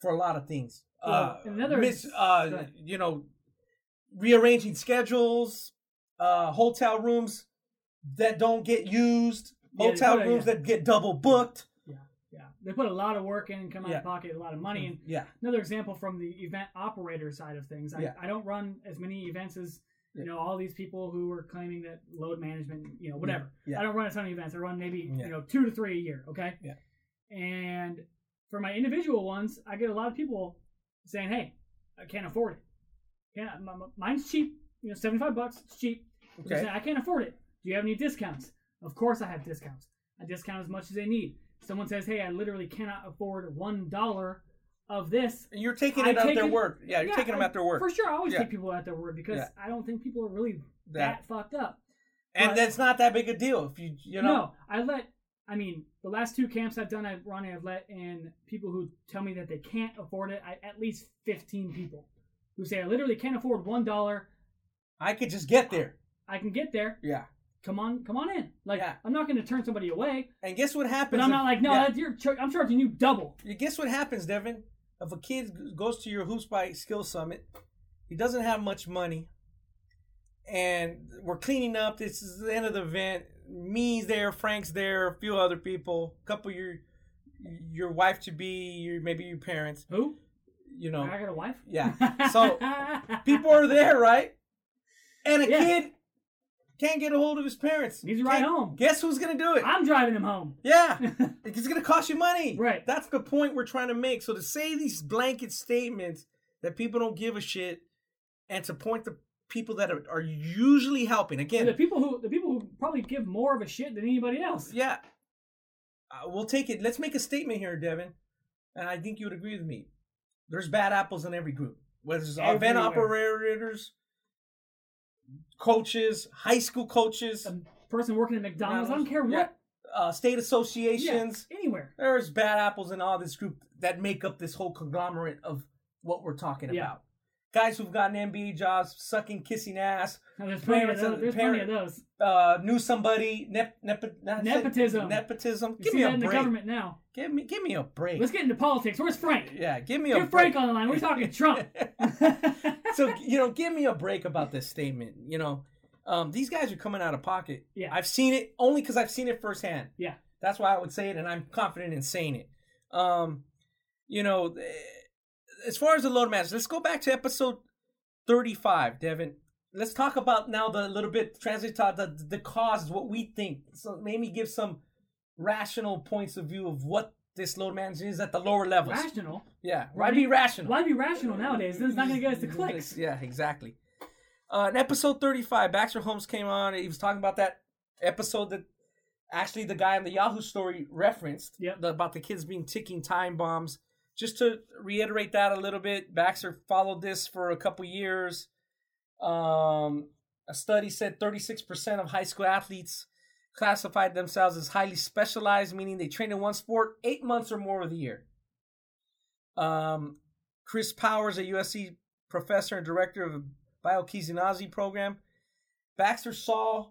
for a lot of things. Well, uh, another- miss, uh, you know, rearranging schedules, uh, hotel rooms that don't get used, Yeah, hotel yeah, rooms yeah. that get double booked. Yeah. Yeah. They put a lot of work in and come out Yeah. of pocket a lot of money. And Yeah, another example from the event operator side of things. I, Yeah. I don't run as many events as you know all these people who are claiming that load management, you know, whatever. Yeah. I don't run a ton of events. I run maybe Yeah. you know two to three a year. Okay. Yeah. And for my individual ones, I get a lot of people saying, "Hey, I can't afford it. My- mine's cheap. You know, seventy five bucks. It's cheap. Okay. saying, I can't afford it. Do you have any discounts? Of course, I have discounts. I discount as much as they need. Someone says, "Hey, I literally cannot afford one dollar of this." and you're taking I it at their it- word. Yeah, you're taking them at their word. For sure, I always Yeah. take people at their word because Yeah. I don't think people are really That- that, fucked up. and but- that's not that big a deal. If you, you know, No, I let. I mean, the last two camps I've done, I've Ronnie, I've let in people who tell me that they can't afford it. I, at least fifteen people who say I literally can't afford one dollar. I could just get there. I can get there. Yeah. Come on, come on in. Like Yeah. I'm not going to turn somebody away, And guess what happens? but I'm if- not like no. yeah. That's you're. Char- I'm charging you double. You guess what happens, Devin? If a kid goes to your Hoops by Skill Summit, he doesn't have much money, and we're cleaning up. This is the end of the event. Me's there, Frank's there, a few other people, a couple of your your wife to be, your maybe your parents. Who? You know, I got a wife. Yeah. So, people are there, right? And a Yeah. kid can't get a hold of his parents. He's right home. Guess who's gonna do it? I'm driving him home. Yeah, it's gonna cost you money. Right. That's the point we're trying to make. So to say these blanket statements that people don't give a shit, and to point the people that are, are usually helping And again. the people who the people who probably give more of a shit than anybody else. Yeah, uh, we'll take it. Let's make a statement here, Devin, and I think you would agree with me. There's bad apples in every group, whether it's event Everywhere. operators, coaches, high school coaches, A person working at McDonald's. I don't care Yeah. what. uh, state Yeah, associations. anywhere. there's bad apples in all this group that make up this whole conglomerate of what we're talking Yeah. about. Guys who've gotten NBA jobs, sucking, kissing ass, Now, there's plenty of those. There's plenty of those. uh, knew somebody, nep, nep, not- Nepotism. nepotism. You Give me that a in the government now. Give me, give me a break. Let's get into politics. Where's Frank? yeah, give me a Get break. Frank on the line. We're talking Trump. so you know, give me a break about this statement. You know, um, these guys are coming out of pocket. Yeah. I've seen it only because I've seen it firsthand. yeah. That's why I would say it, and I'm confident in saying it. Um, you know, as far as the load management, let's go back to episode 35, Devin. Let's talk about now the little bit transit the the causes, what we think. So maybe give some rational points of view of what this load management is at the lower levels. Rational. Yeah. Why be rational? Why be rational nowadays? This is not going to get us to clicks. Yeah, exactly. Uh, in episode 35, Baxter Holmes came on. He was talking about that episode that actually the guy on the Yahoo story referenced Yep. the- about the kids being ticking time bombs. Just to reiterate that a little bit, Baxter followed this for a couple years. Um, a study said 36% of high school athletes classified themselves as highly specialized, meaning they train in one sport eight months or more of the year. Um, Chris Powers, a USC professor and director of the biokinesiology program, Baxter saw,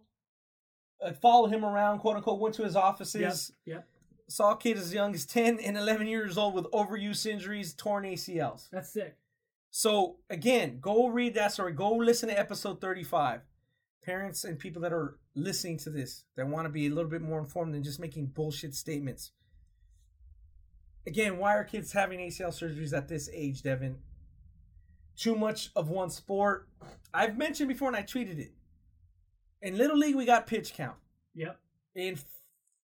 uh, followed him around, quote unquote, went to his offices. Yep. Saw a kid as young as 10 and 11 years old with overuse injuries, torn ACLs. That's sick. So, again, go read that story. Go listen to episode 35. Parents and people that are listening to this that want to be a little bit more informed than just making bullshit statements. Again, why are kids having ACL surgeries at this age, Devin? Too much of one sport. I've mentioned before and I tweeted it. In Little League, we got pitch count. Yep. In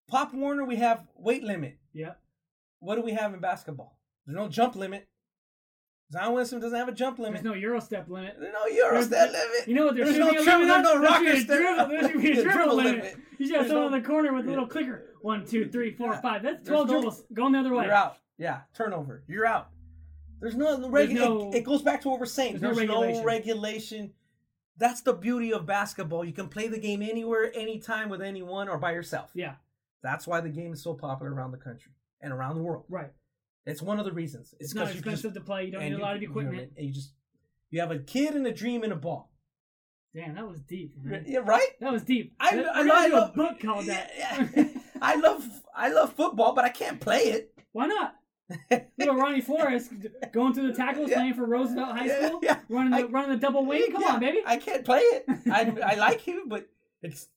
Pop Warner, we have weight limit. Yep. What do we have in basketball? There's no jump limit. Zion Williamson doesn't have a jump limit. There's no Euro step limit. There's no Euro step limit. You know what? There There's no limit. there's no There should be rocker a step. dribble- There should be a dribble dribble limit. limit. You should have There's someone no- in the corner with a little Yeah. clicker. One, two, three, four, Yeah. five. That's There's 12 no- dribbles going the other way. You're out. Yeah, turnover. You're out. There's no, the regu- no- it, it goes back to what we're saying. there's no There's, no, regulation. regulation. That's the beauty of basketball. You can play the game anywhere, anytime with anyone or by yourself. Yeah. That's why the game is so popular around the country and around the world. Right. It's one of the reasons. It's not you can expensive to play. You don't need a you- lot of you- equipment. and you just you have a kid and a dream and a ball. Damn, that was deep. Man. Yeah, right. That was deep. I, We're I, I love a book called that. Yeah, yeah. I love I love football, but I can't play it. Why not? Little Ronnie Flores going through the tackles, Yeah. playing for Roosevelt High School, running the I- running the double wing. Come on, baby. I can't play it. I I like you, but it's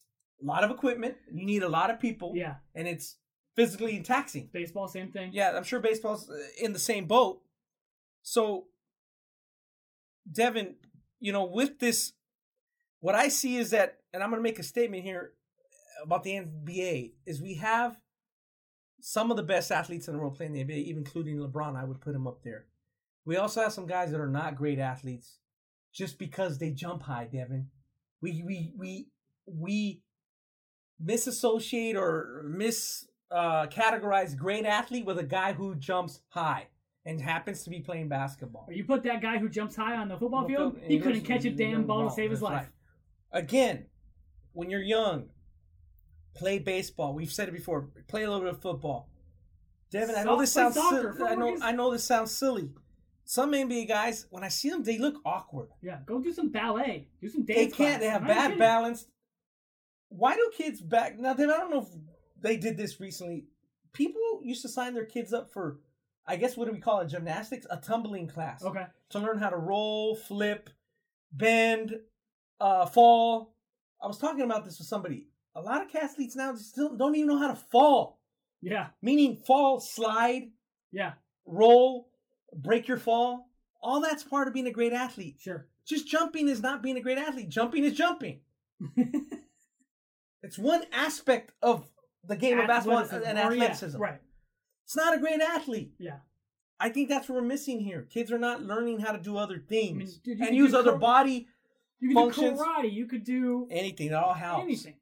a lot of equipment. You need a lot of people. yeah. and it's physically taxing. Baseball, same thing. Yeah, I'm sure baseball's uh, in the same boat. So, Devin, you know, with this, what I see is that, and I'm going to make a statement here about the NBA, is we have some of the best athletes in the world playing the NBA, even including LeBron. I would put him up there. We also have some guys that are not great athletes just because they jump high, Devin. We we we we misassociate or mis uh, categorize great athlete with a guy who jumps high and happens to be playing basketball. Or you put that guy who jumps high on the football field, he couldn't catch a damn ball to save his life. right. Again, when you're young, play baseball. We've said it before. Play a little bit of football. Devin, I know this sounds soccer. I know I know this sounds silly. Some NBA guys, when I see them, they look awkward. Yeah, go do some ballet. Do some dance. They can't. They have I'm bad kidding. balance. Why do kids back now? Devin, I don't know if they did this recently. People used to sign their kids up for, I guess, what do we call it? Gymnastics, a tumbling class. Okay. to learn how to roll, flip, bend, uh, fall. I was talking about this with somebody. A lot of athletes now still don't even know how to fall, Yeah. meaning fall, slide, Yeah. roll, break your fall. All that's part of being a great athlete. Sure. Just jumping is not being a great athlete. Jumping is jumping. It's one aspect of the game of basketball Athleticism. and Or, yeah, athleticism. Right. It's not a great athlete. Yeah. I think that's what we're missing here. Kids are not learning how to do other things dude, you and use other cor- body You can Functions- do karate. You could do anything. It all helps. anything.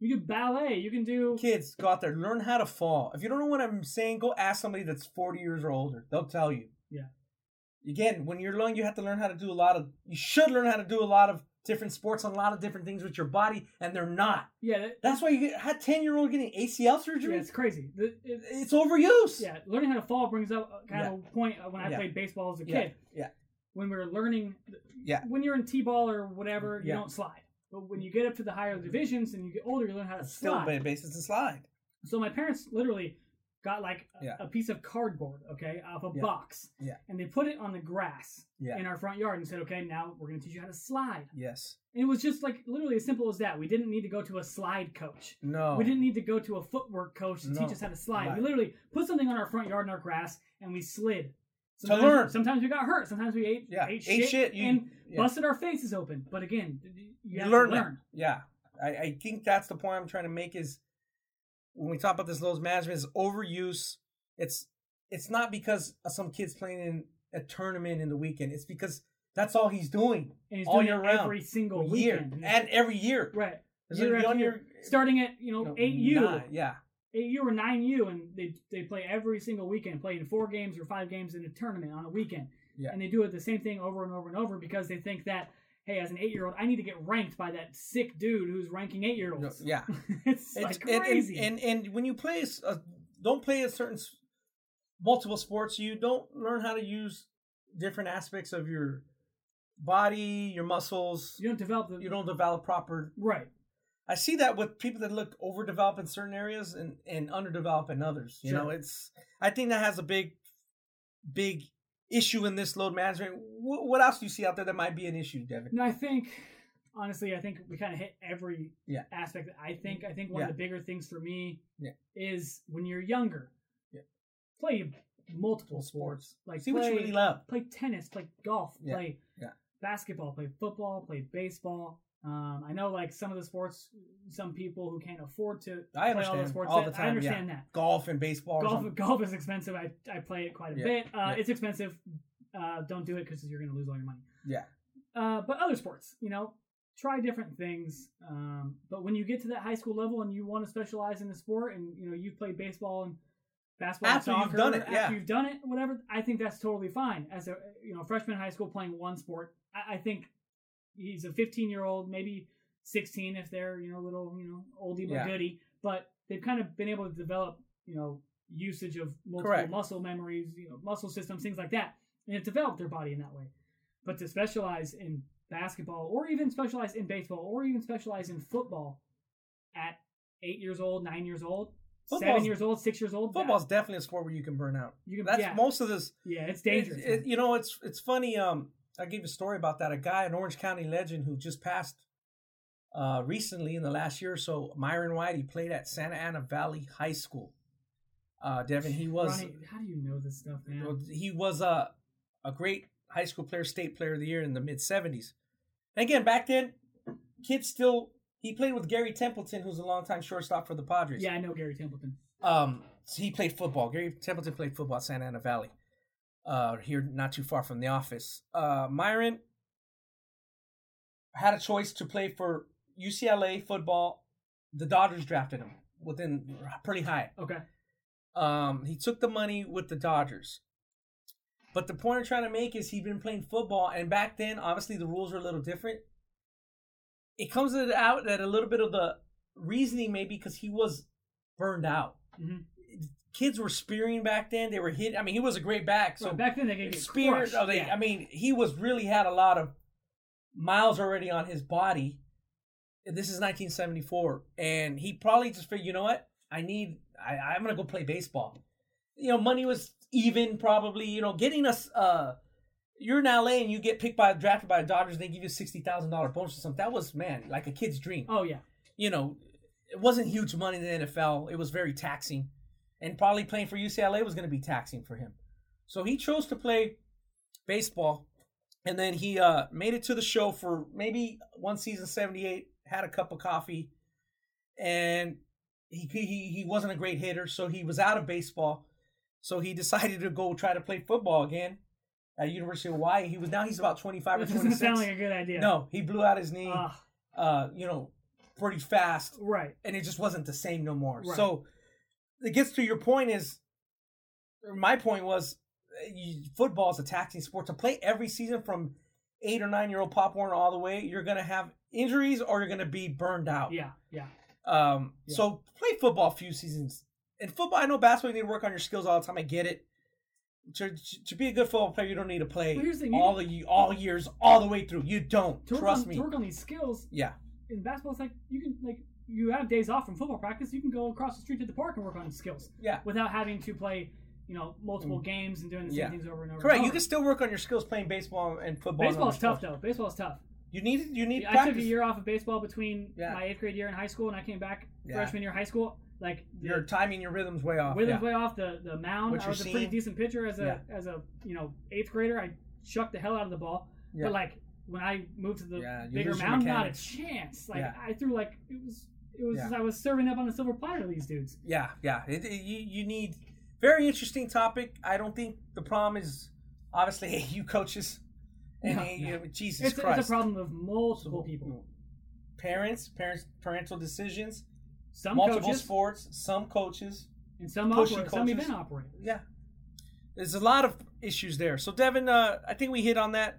You do ballet. You can do. Kids, go out there, learn how to fall. If you don't know what I'm saying, go ask somebody that's 40 years or older. They'll tell you. Yeah. Again, when you're young, you have to learn how to do a lot of. You should learn how to do a lot of different sports and a lot of different things with your body, and they're not. Yeah. That, That's why you get had 10 year old getting ACL surgery. yeah. It's crazy. It- It's overuse. yeah. Learning how to fall brings up kind of a point when I Yeah. played baseball as a kid. Yeah. When we were learning. Yeah. When you're in t-ball or whatever, you Yeah. don't slide. But when you get up to the higher mm-hmm. divisions and you get older, you learn how to Still slide. ba- bases and slide. So my parents literally got like a, Yeah. a piece of cardboard, okay, off a Yeah. box, Yeah. and they put it on the grass Yeah. in our front yard and said, "Okay, now we're going to teach you how to slide." Yes. And it was just like literally as simple as that. We didn't need to go to a slide coach. No. We didn't need to go to a footwork coach to No. teach us how to slide. Right. We literally put something on our front yard in our grass and we slid. To learn. Sometimes we got hurt. Sometimes we ate, Yeah. ate, Ate shit, shit, you- and busted our faces open. But again, you, you have learn learn. Yeah, I, I think that's the point I'm trying to make is when we talk about this load management is overuse it's it's not because of some kids playing in a tournament in the weekend. It's because that's all he's doing and he's all doing year it round. every single year weekend. and every year. right. Year after year. starting at you know eight U, nine, yeah, eight U or nine U, and they they play every single weekend, playing four games or five games in a tournament on a weekend, Yeah. and they do it the same thing over and over and over because they think that hey, as an eight year old, I need to get ranked by that sick dude who's ranking eight year olds. yeah. it's And- like and, and, crazy. And, and when you play, a a, uh, don't play a certain multiple sports. You don't learn how to use different aspects of your body, your muscles. you don't develop the You don't develop proper. right. I see that with people that look overdeveloped in certain areas and and underdeveloped in others. You Sure. know, it's. I think that has a big, big issue in this load management. What, what else do you see out there that might be an issue, Devin? No, I think honestly, I think we kind of hit every Yeah. aspect. I think I think one Yeah. of the bigger things for me Yeah. is when you're younger, Yeah. play multiple sports. Like See play, what you really love. play tennis, play golf, play Yeah. basketball, play football, play baseball. Um, I know like some of the sports, some people who can't afford to I play all the understand sports. all the time. I understand yeah. that. Golf and baseball. Golf, golf is expensive. I, I play it quite a Yeah. bit. Uh, Yeah. It's expensive. Uh, don't do it because you're going to lose all your money. Yeah. Uh, but other sports, you know, try different things. Um, but when you get to that high school level and you want to specialize in the sport, and you know you've played baseball and basketball, and After you've done it, yeah. after you've done it, whatever, I think that's totally fine. As a you know freshman in high school playing one sport, I, I think he's a 15 year old, maybe 16 if they're you know a little you know oldie but Yeah. goodie, but they've kind of been able to develop you know usage of multiple Correct. muscle memories, you know muscle systems, things like that, and have developed their body in that way. But to specialize in basketball, or even specialize in baseball, or even specialize in football at eight years old, nine years old, seven years old, six years old, that- Football's definitely a sport where you can burn out. you can, That's yeah, most of this. yeah, it's dangerous. It- it- you know, it's it's funny. Um, I gave a story about that. A guy, an Orange County legend, who just passed uh, recently in the last year or so. Myron White. He played at Santa Ana Valley High School. Uh, Devin, he was Ronnie, how do you know this stuff, man? he was a a great high school player, state player of the year in the mid seventies. Again, back then, kids still. He played with Gary Templeton, who's a longtime shortstop for the Padres. yeah, I know Gary Templeton. Um, so he played football. Gary Templeton played football at Santa Ana Valley, uh, here not too far from the office. Uh, Myron had a choice to play for UCLA football. The Dodgers drafted him within pretty high. Okay, Um, he took the money with the Dodgers. But the point I'm trying to make is he'd been playing football, and back then, obviously, the rules were a little different. It comes out that a little bit of the reasoning maybe because he was burned out. Mhm. Kids were spearing back then; they were hit. I mean, he was a great back, so back then they could get spear. Oh, they, yeah. I mean, he was really had a lot of miles already on his body. This is 1974, and he probably just figured, you know what? I need. I, I'm gonna go play baseball. You know, money was even probably. You know, getting us. Uh, you're in LA and you get picked by drafted by the Dodgers. And They give you a sixty thousand dollar bonus or something. That was man, like a kid's dream oh yeah, you know, it wasn't huge money in the NFL. It was very taxing. And probably playing for UCLA was going to be taxing for him. So he chose to play baseball. And then he uh, made it to the show for maybe one season, 78, had a cup of coffee. And he, he, he wasn't a great hitter, so he was out of baseball. So he decided to go try to play football again at University of Hawaii. He was now he's about 25 or that doesn't 26. sound like a good idea. No, he blew out his knee, Ah, uh, you know, pretty fast right. and it just wasn't the same no more. Right. So it gets to your point is, my point was, football is a taxing sport. To play every season from eight or nine year old Pop Warner all the way, you're gonna have injuries or you're gonna be burned out. Yeah, yeah. Um. Yeah. So play football a few seasons. In football, I know basketball you need to work on your skills all the time. I get it. To, to be a good football player, you don't need to play Well, the all the all years all the way through. You don't. To Trust on, me. to work on these skills Yeah. in basketball, it's like you can like you have days off from football practice. You can go across the street to the park and work on skills Yeah. without having to play, you know, multiple games and doing the same Mm. Yeah. things over and over. Correct. and You can still work on your skills playing baseball and football. Baseball is tough though. Baseball is tough. You need you need I took a year off of baseball between Yeah. my eighth grade year in high school, and I came back Yeah. freshman year of high school. Like the Your timing, your rhythm's way off. rhythm's yeah. way off the the mound. What I was a pretty decent pitcher as a Yeah. as a you know eighth grader. I shucked the hell out of the ball, Yeah. but like when I moved to the Yeah, bigger mound, not a chance. Like Yeah. I threw like it was it was Yeah. I was serving up on a silver platter these dudes. Yeah, yeah. It, it- you you need very interesting topic. I don't think the problem is obviously AU coaches and No, AU, no. Jesus It's, Christ. it's a problem of multiple people. Parents, parents, parental decisions, Some multiple coaches sports, some coaches. and some pushing operators, some coaches. event operators. Yeah, there's a lot of issues there. So Devin, uh, I think we hit on that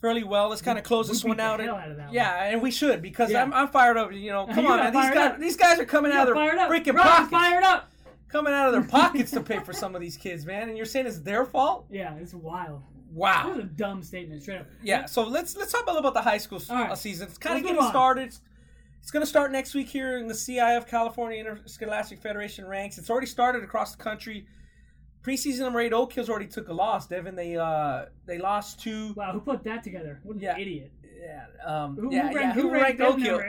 fairly well. Let's kind of close we this one out. and- out that one. yeah, and we should because Yeah. I'm, I'm fired up. You know, come on, man. These guys, up. these guys are coming out of their fired up. freaking Ron, pockets, fired up. coming out of their pockets to pay for some of these kids, man. And you're saying it's their fault? Yeah, it's wild. Wow. That was a dumb statement, straight up. Yeah, so let's let's talk a little about the high school right. uh, season. It's kind Let's of getting started. It's, it's going to start next week here in the CIF California Interscholastic Federation ranks. It's already started across the country. Preseason number eight, Oak Hills already took a loss. Devin, they uh they lost to Wow, who put that together? What an Yeah. idiot. yeah um Who, yeah, who yeah, ranked, who ranked that Oak Hill?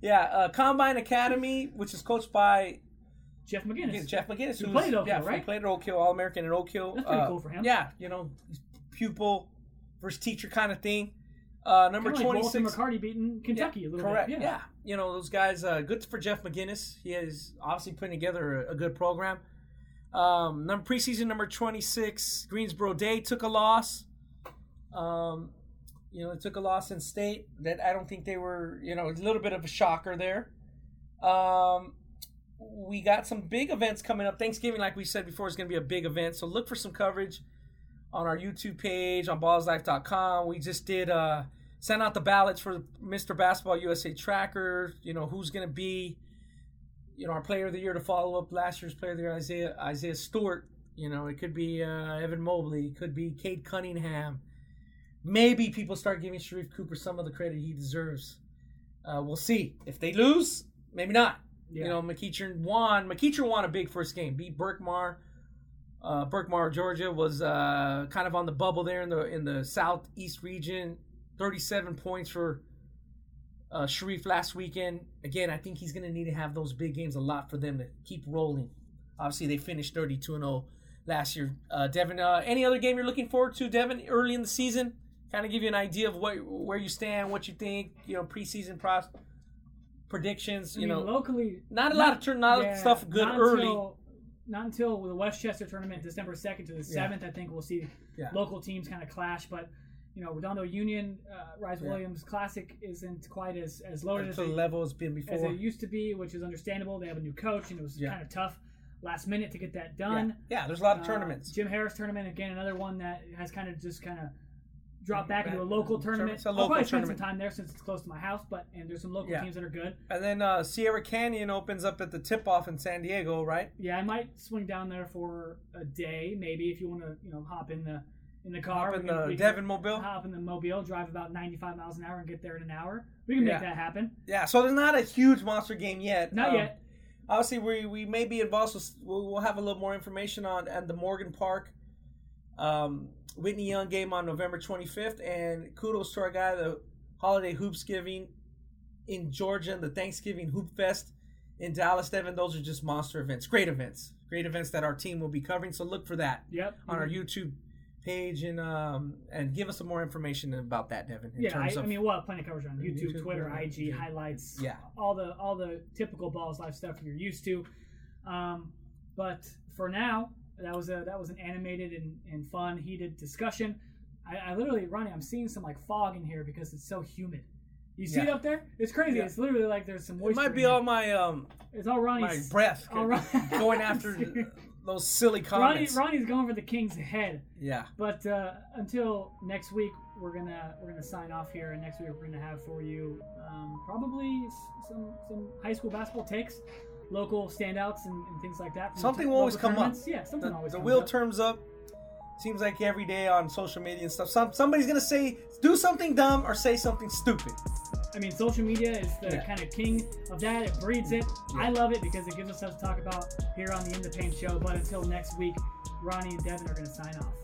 yeah, uh, Combine Academy, which is coached by Jeff McGinnis. Jeff McGinnis, Who played Oak yeah, Hill, right? played at Oak Hill, All American at Oak Hill. That's pretty Uh, cool for him. Yeah, you know, pupil versus teacher kind of thing. Uh, number Kinda like twenty Walter six. McCarty beating Kentucky a little Correct. bit. Yeah. You know, those guys, uh, good for Jeff McGinnis. He is obviously putting together a, a good program. Um, number preseason number 26, Greensboro Day took a loss. Um, you know, they took a loss in state. That I don't think they were, you know, a little bit of a shocker there. Um, we got some big events coming up. Thanksgiving, like we said before, is going to be a big event. So look for some coverage on our YouTube page, on ballislife.com. We just did uh, send out the ballots for Mr. Basketball USA Tracker. You know, who's going to be, you know, our player of the year to follow up last year's player of the year, Isaiah, Isaiah Stewart. You know, it could be uh, Evan Mobley. It could be Cade Cunningham. Maybe people start giving Sharife Cooper some of the credit he deserves. Uh, we'll see. If they lose, maybe not. Yeah. You know, McEachern won. McEachern won a big first game. Beat Berkmar. Uh, Berkmar, Georgia, was uh, kind of on the bubble there in the in the southeast region. Thirty-seven points for uh, Sharife last weekend. Again, I think he's going to need to have those big games a lot for them to keep rolling. Obviously, they finished thirty-two and zero last year. Uh, Devin, uh, any other game you're looking forward to, Devin, early in the season? Kind of give you an idea of what where you stand, what you think. You know, preseason pros predictions. I You mean, know, locally, not a lot of turn, not yeah, stuff good not early. Until, not until the Westchester tournament, December second to the seventh. I think we'll see Yeah. local teams kind of clash. But you know, Redondo Union, uh, Rise Yeah. Williams Classic isn't quite as as loaded as the it, level it's been as before. it used to be, which is understandable. They have a new coach, and it was Yeah. kind of tough last minute to get that done. yeah, there's a lot of Uh, tournaments. Jim Harris tournament again, another one that has kind of just kind of dropped back into a local tournament. It's a I'll local probably spend some time there since it's close to my house. But and there's some local Yeah. teams that are good. And then uh, Sierra Canyon opens up at the tip off in San Diego, right? Yeah, I might swing down there for a day, maybe if you want to, you know, hop in the in the car. We in the Devin Mobile. Hop in the mobile, drive about 95 miles an hour, and get there in an hour. We can make Yeah. that happen. Yeah, so there's not a huge monster game yet. Not Um, yet. Obviously, we we may be involved. So we'll, have a little more information on at the Morgan Park um, Whitney Young game on November 25th. And kudos to our guy, the Holiday Hoops Giving in Georgia, and the Thanksgiving Hoop Fest in Dallas. Devin, those are just monster events. Great events. Great events that our team will be covering. So look for that Yep. on our YouTube page and um and give us some more information about that, Devin. In Yeah, I, terms of, I mean, we'll have plenty of coverage on YouTube, YouTube, Twitter, IG, highlights, Yeah. all the all the typical Ballislife stuff you're used to. Um, but for now, that was a that was an animated and, and fun, heated discussion. I, I literally, Ronnie, I'm seeing some like fog in here because it's so humid. You see Yeah. it up there? It's crazy. Yeah. It's literally like there's some it moisture. might in be all my um It's all my Ronnie's. breath all Ron- going after those silly Ronnie, comments. Ronnie's going for the king's head. Yeah. But uh, until next week, we're gonna we're gonna sign off here, and next week we're gonna have for you um, probably some some high school basketball takes, local standouts, and, and things like that. Something will always come up. Yeah, something The, always. the wheel up. turns up. Seems like every day on social media and stuff. Some somebody's gonna say do something dumb or say something stupid. I mean, social media is the Yeah. kind of king of that. It breeds it. I love it because it gives us stuff to talk about here on the In the Paint show. But until next week, Ronnie and Devin are gonna sign off.